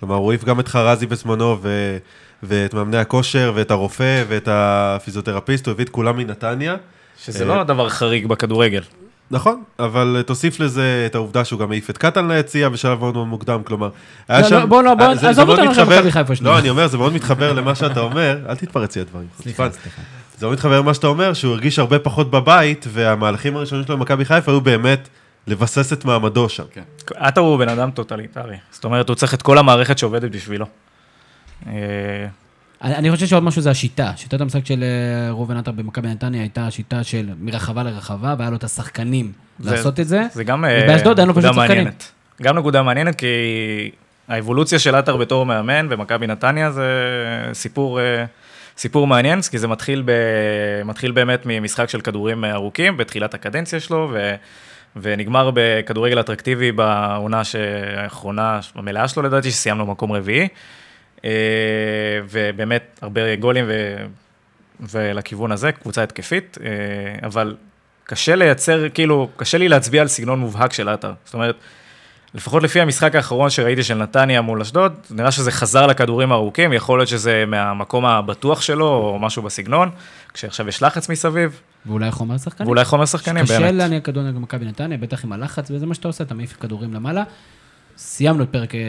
כלומר, הוא העיף גם את חרזי בזמנו, ו, ואת מאמני הכושר, ואת הרופא, ואת הפיזיותרפיסט, הוא הביא את כולם מנתניה. שזה אה, לא דבר חריג בכדורגל. נכון, אבל תוסיף לזה את העובדה שהוא גם העיף את קטן ליציע בשלב מאוד מאוד מוקדם, כלומר... היה לא, שם- לא, בוא, לא, בוא, אה, עזוב אותנו עכשיו מכבי חיפה שנייה. לא, אני אומר, זה מאוד מתחבר למה שאתה אומר, אל תתפרץ לי לדברים. סליחה. סליחה. זה מאוד מתחבר למה שאתה אומר, שהוא הרגיש הרבה פחות בבית, והמהלכים הראשונים שלו במכבי חיפה היו באמת לבסס את מעמדו שם. כן. עטר הוא בן אדם טוטליטרי, זאת אומרת, הוא צריך את כל המערכת שעובדת בשבילו. אה, אני חושב שעוד משהו זה השיטה. שיטת המשחק של אה, ראובן עטר במכבי נתניה הייתה שיטה של מרחבה לרחבה, והיה לו את השחקנים זה- לעשות את זה. זה גם אה, ובאשדוד אין לו נקודה פשוט שחקנים. מעניינת. גם נקודה מעניינת, כי האבולוציה של עטר בתור מאמן במכבי נתניה זה סיפור, סיפור מעניין, כי זה מתחיל, ב, מתחיל באמת ממשחק של כדורים ארוכים בתחילת הקדנציה שלו, ו, ונגמר בכדורגל אטרקטיבי בעונה האחרונה, המלאה שלו לדעתי, שסיימנו מקום רביעי. אה, ובאמת הרבה גולים ו... ולכיוון הזה, קבוצה התקפית, אה, אבל קשה לייצר, כאילו, קשה לי להצביע על סגנון מובהק של עטר. זאת אומרת, לפחות לפי המשחק האחרון שראיתי של נתניה מול אשדוד, נראה שזה חזר לכדורים הארוכים, יכול להיות שזה מהמקום הבטוח שלו, או משהו בסגנון, כשעכשיו יש לחץ מסביב, ואולי חומר שחקנים. ואולי חומר שחקנים, קשה באמת. להניע כדורגל במכבי נתניה, בטח עם הלחץ, וזה מה שאתה עושה, אתה מעיף כדורים למעלה. סיימנו את פרק אה, אה,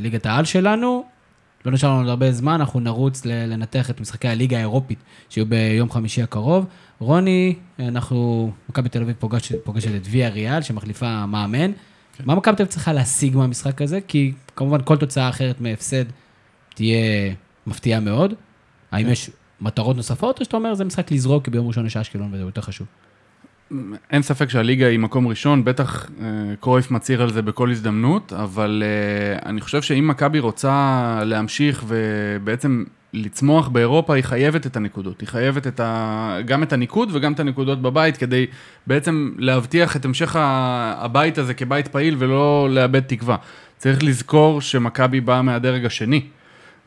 ליגת העל שלנו, לא נשאר לנו עוד הרבה זמן, אנחנו נרוץ לנתח את משחקי הליגה האירופית, שיהיו ביום חמישי הקרוב. רוני, אנחנו, מכבי תל אביב פוגש- פוגשת את ויה ריאל, שמחליפה מאמן. מה מכבי תל אביב צריכה להשיג מהמשחק הזה? כי כמובן כל תוצאה אחרת מהפסד תהיה מפתיעה מאוד. האם יש מטרות נוספות, או שאתה אומר, זה משחק לזרוק, ביום ראשון יש אשקלון וזה יותר חשוב? אין ספק שהליגה היא מקום ראשון, בטח אה, קרויף מצהיר על זה בכל הזדמנות, אבל אה, אני חושב שאם מכבי רוצה להמשיך ובעצם לצמוח באירופה, היא חייבת את הנקודות. היא חייבת את ה... גם את הניקוד וגם את הנקודות בבית, כדי בעצם להבטיח את המשך הבית הזה כבית פעיל ולא לאבד תקווה. צריך לזכור שמכבי באה מהדרג השני.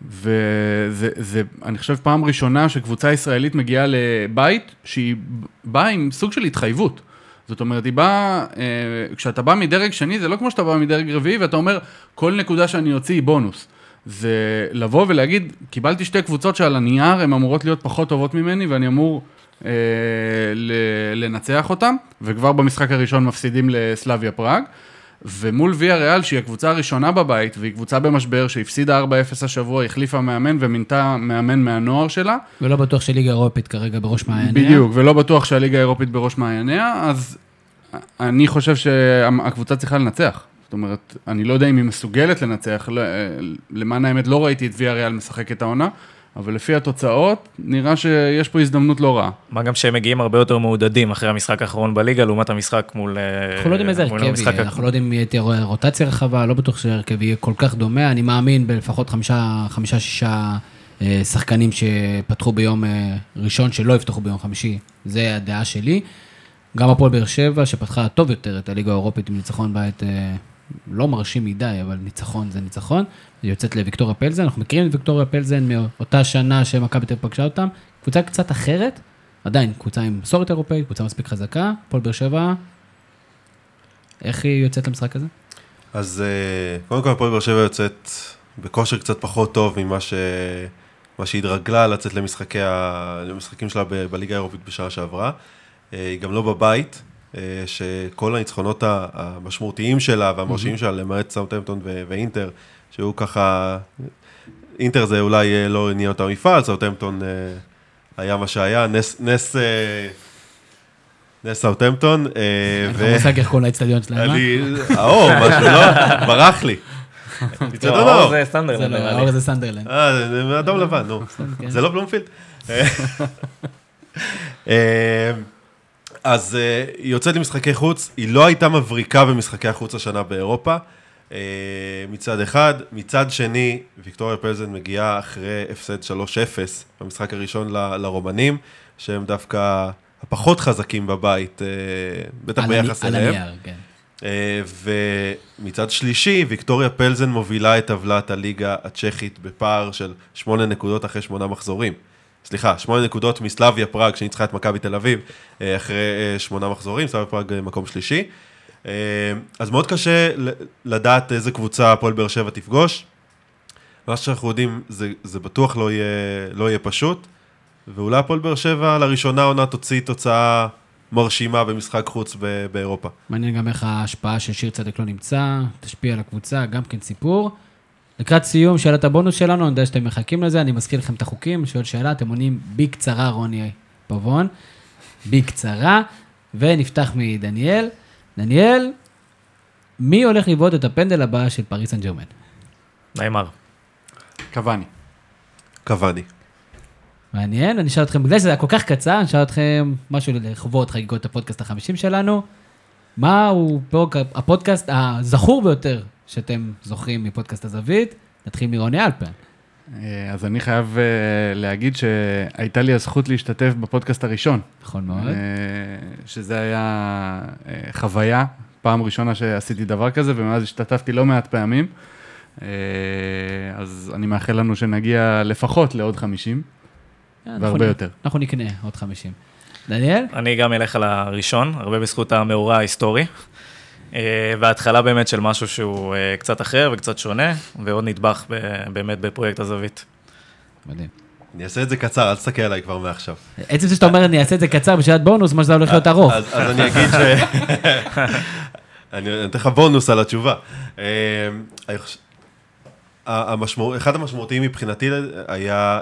וזה, זה, אני חושב, פעם ראשונה שקבוצה ישראלית מגיעה לבית שהיא באה עם סוג של התחייבות. זאת אומרת, היא באה, אה, כשאתה בא מדרג שני, זה לא כמו שאתה בא מדרג רביעי, ואתה אומר, כל נקודה שאני אוציא היא בונוס. זה לבוא ולהגיד, קיבלתי שתי קבוצות שעל הנייר הן אמורות להיות פחות טובות ממני, ואני אמור אה, לנצח אותן, וכבר במשחק הראשון מפסידים לסלאביה פראג. ומול ויה ריאל, שהיא הקבוצה הראשונה בבית, והיא קבוצה במשבר, שהפסידה 4-0 השבוע, החליפה מאמן ומינתה מאמן מהנוער שלה. ולא בטוח שליגה אירופית כרגע בראש מעייניה. בדיוק, ולא בטוח שהליגה האירופית בראש מעייניה, אז אני חושב שהקבוצה צריכה לנצח. זאת אומרת, אני לא יודע אם היא מסוגלת לנצח, למען האמת לא ראיתי את ויה ריאל משחק את העונה, אבל לפי התוצאות, נראה שיש פה הזדמנות לא רעה. מה גם שהם מגיעים הרבה יותר מעודדים אחרי המשחק האחרון בליגה, לעומת המשחק מול... אה, אנחנו לא יודעים איזה הרכב יהיה, אנחנו לא יודעים אם תהיה רוטציה רחבה, לא בטוח שההרכב יהיה כל כך דומה, אני מאמין בלפחות חמישה, חמישה, שישה אה, שחקנים שפתחו ביום אה, ראשון, שלא יפתחו ביום חמישי, זה הדעה שלי. גם הפועל באר שבע, שפתחה טוב יותר את הליגה האירופית עם ניצחון בית לא מרשים מדי, אבל ניצחון זה ניצחון. היא יוצאת לוויקטוריה פלזן, אנחנו מכירים את ויקטוריה פלזן מאותה שנה שמכבי תל פגשה אותם. קבוצה קצת אחרת, עדיין קבוצה עם מסורת אירופאית, קבוצה מספיק חזקה, הפועל באר שבע, איך היא יוצאת למשחק הזה? אז אה, קודם כל הפועל באר שבע יוצאת בכושר קצת פחות טוב ממה ש... מה שהיא התרגלה לצאת למשחקי ה... למשחקים שלה ב- בליגה האירופית בשנה שעברה. אה, היא גם לא בבית, שכל הניצחונות המשמעותיים שלה והמרשימים שלה, למעט סאוטהמפטון ו- ואינטר, שהיו ככה... אינטר זה אולי אה, לא הניע אותה מפעל, סאוטהמפטון אה, היה מה שהיה, נס... נס אה, נס סאוטהמפטון. אה, אין לך מושג איך כל האצטדיון שלהם, אה? אני, האור, משהו, לא, ברח לי. אצטדיון לא, האור. זה סטנדרט, זה לא, נראה לי. האור זה סנדרלנד. אה, זה- אדום לבן, נו. זה לא בלומפילד? אז אה, היא יוצאת למשחקי חוץ, היא לא הייתה מבריקה במשחקי החוץ השנה באירופה, אה, מצד אחד. מצד שני, ויקטוריה פלזן מגיעה אחרי הפסד 3-0 במשחק הראשון ל- לרומנים, שהם דווקא הפחות חזקים בבית, אה, בטח על ביחס על אליהם. הנייר, כן. אה, ומצד שלישי, ויקטוריה פלזן מובילה את טבלת הליגה הצ'כית בפער של שמונה נקודות אחרי שמונה מחזורים. סליחה, שמונה נקודות מסלאביה פראג, שניצחה את מכבי תל אביב אה, אחרי אה, שמונה מחזורים, סלאביה פראג אה, מקום שלישי. אז מאוד קשה לדעת איזה קבוצה הפועל באר שבע תפגוש. מה שאנחנו יודעים, זה, זה בטוח לא יהיה, לא יהיה פשוט, ואולי הפועל באר שבע לראשונה עונה תוציא תוצאה מרשימה במשחק חוץ באירופה. מעניין גם איך ההשפעה של שיר צדק לא נמצא, תשפיע על הקבוצה, גם כן סיפור. לקראת סיום, שאלת הבונוס שלנו, אני יודע שאתם מחכים לזה, אני מזכיר לכם את החוקים, שואל שאלה, אתם עונים בקצרה, רוני פבון, בקצרה, ונפתח מדניאל. דניאל, מי הולך לבעוט את הפנדל הבא של פריס סן ג'רמן? נאמר. קוואני. קוואני. מעניין, אני אשאל אתכם, בגלל שזה היה כל כך קצר, אני אשאל אתכם משהו לכבוד חגיגות הפודקאסט החמישים שלנו. מהו פרק הפודקאסט הזכור ביותר שאתם זוכרים מפודקאסט הזווית? נתחיל מרוני אלפרן. אה, אז אני חייב אה, להגיד שהייתה לי הזכות להשתתף בפודקאסט הראשון. נכון מאוד. אה, שזה היה חוויה, פעם ראשונה שעשיתי דבר כזה, ומאז השתתפתי לא מעט פעמים. אז אני מאחל לנו שנגיע לפחות לעוד 50, אנחנו והרבה נ- יותר. אנחנו נקנה עוד 50. דניאל? אני גם אלך על הראשון, הרבה בזכות המאורע ההיסטורי. אה, וההתחלה באמת של משהו שהוא אה, קצת אחר וקצת שונה, ועוד נדבך באמת בפרויקט הזווית. מדהים. אני אעשה את זה קצר, אל תסתכל עליי כבר מעכשיו. עצם זה שאתה אומר אני אעשה את זה קצר בשאלת בונוס, מה שזה הולך להיות ארוך. אז, אני אגיד ש... אני אתן לך בונוס על התשובה. אה, המשמעות, אחד המשמעותיים מבחינתי היה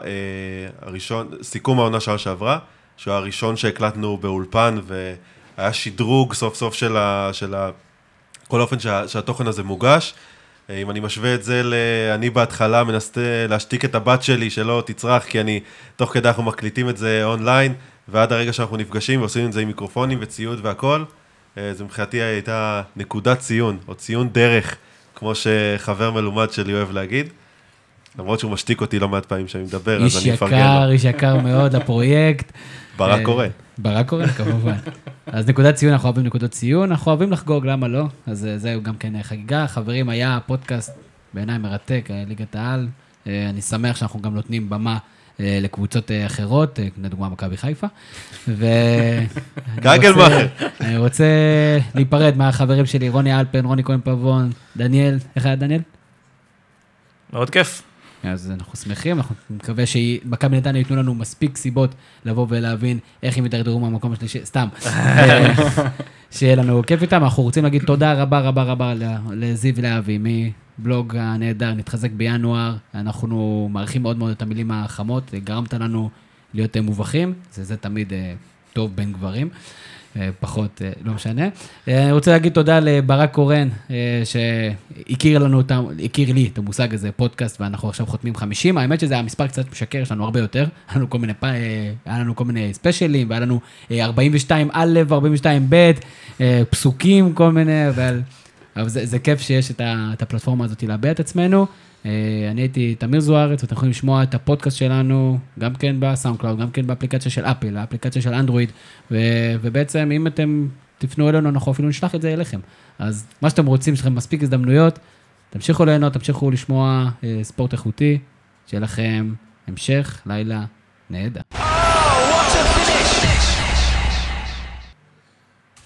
הראשון, סיכום העונה שעה שעברה, שהוא הראשון שהקלטנו באולפן, והיה שדרוג סוף סוף של ה... של ה כל האופן שה, שהתוכן הזה מוגש. אה, אם אני משווה את זה ל... אני בהתחלה מנסה להשתיק את הבת שלי שלא תצרח, כי אני, תוך כדי אנחנו מקליטים את זה אונליין, ועד הרגע שאנחנו נפגשים ועושים את זה עם מיקרופונים וציוד והכל, אה, זה מבחינתי הייתה נקודת ציון, או ציון דרך, כמו שחבר מלומד שלי אוהב להגיד. למרות שהוא משתיק אותי לא מעט פעמים כשאני מדבר, איש אז אני אפרגן יקר, לו. איש יקר מאוד לפרויקט. ברק אה, קורא. ברק קורא, כמובן. אז נקודת ציון, אנחנו אוהבים נקודות ציון, אנחנו אוהבים לחגוג, למה לא? אז אה, זהו גם כן אה, חגיגה. חברים, היה פודקאסט בעיניי מרתק, ליגת העל. אני שמח שאנחנו גם נותנים במה לקבוצות אחרות, לדוגמה מכבי חיפה. ו... גגלמאכר. רוצה- אני רוצה להיפרד מהחברים שלי, רוני אלפן, רוני כהן פבון, דניאל, איך היה דניאל? מאוד כיף. אז אנחנו שמחים, אנחנו מקווה שמכבי נתניה ייתנו לנו מספיק סיבות לבוא ולהבין איך הם ידרדרו מהמקום השלישי, סתם. אה, שיהיה לנו כיף איתם. אנחנו רוצים להגיד תודה רבה רבה רבה לזיו ולאבי מבלוג הנהדר, נתחזק בינואר. אנחנו מעריכים מאוד מאוד את המילים החמות, גרמת לנו להיות אה, מובכים, זה, זה תמיד אה, טוב בין גברים. אה, פחות, אה, לא משנה. אה, אני רוצה להגיד תודה לברק קורן, שהכיר לנו, אותם, הכיר לי את המושג הזה, פודקאסט, ואנחנו עכשיו חותמים 50. האמת שזה המספר קצת משקר, יש לנו הרבה יותר. היה לנו כל מיני, פ- היה לנו כל מיני ספיישלים, והיה לנו אה, 42 א', 42 ב', פסוקים, כל מיני, אבל, אבל זה, זה כיף שיש את, ה, את הפלטפורמה הזאת להביע את עצמנו. אה, אני הייתי תמיר זוארץ, ואתם יכולים לשמוע את הפודקאסט שלנו, גם כן ב SoundCloud, גם כן באפליקציה של אפל, האפליקציה של אנדרואיד, ו, ובעצם אם אתם תפנו אלינו, אנחנו אפילו נשלח את זה אליכם. אז מה שאתם רוצים, יש לכם מספיק הזדמנויות, תמשיכו ליהנות, תמשיכו לשמוע אה, ספורט איכותי, שיהיה לכם המשך לילה נהדר.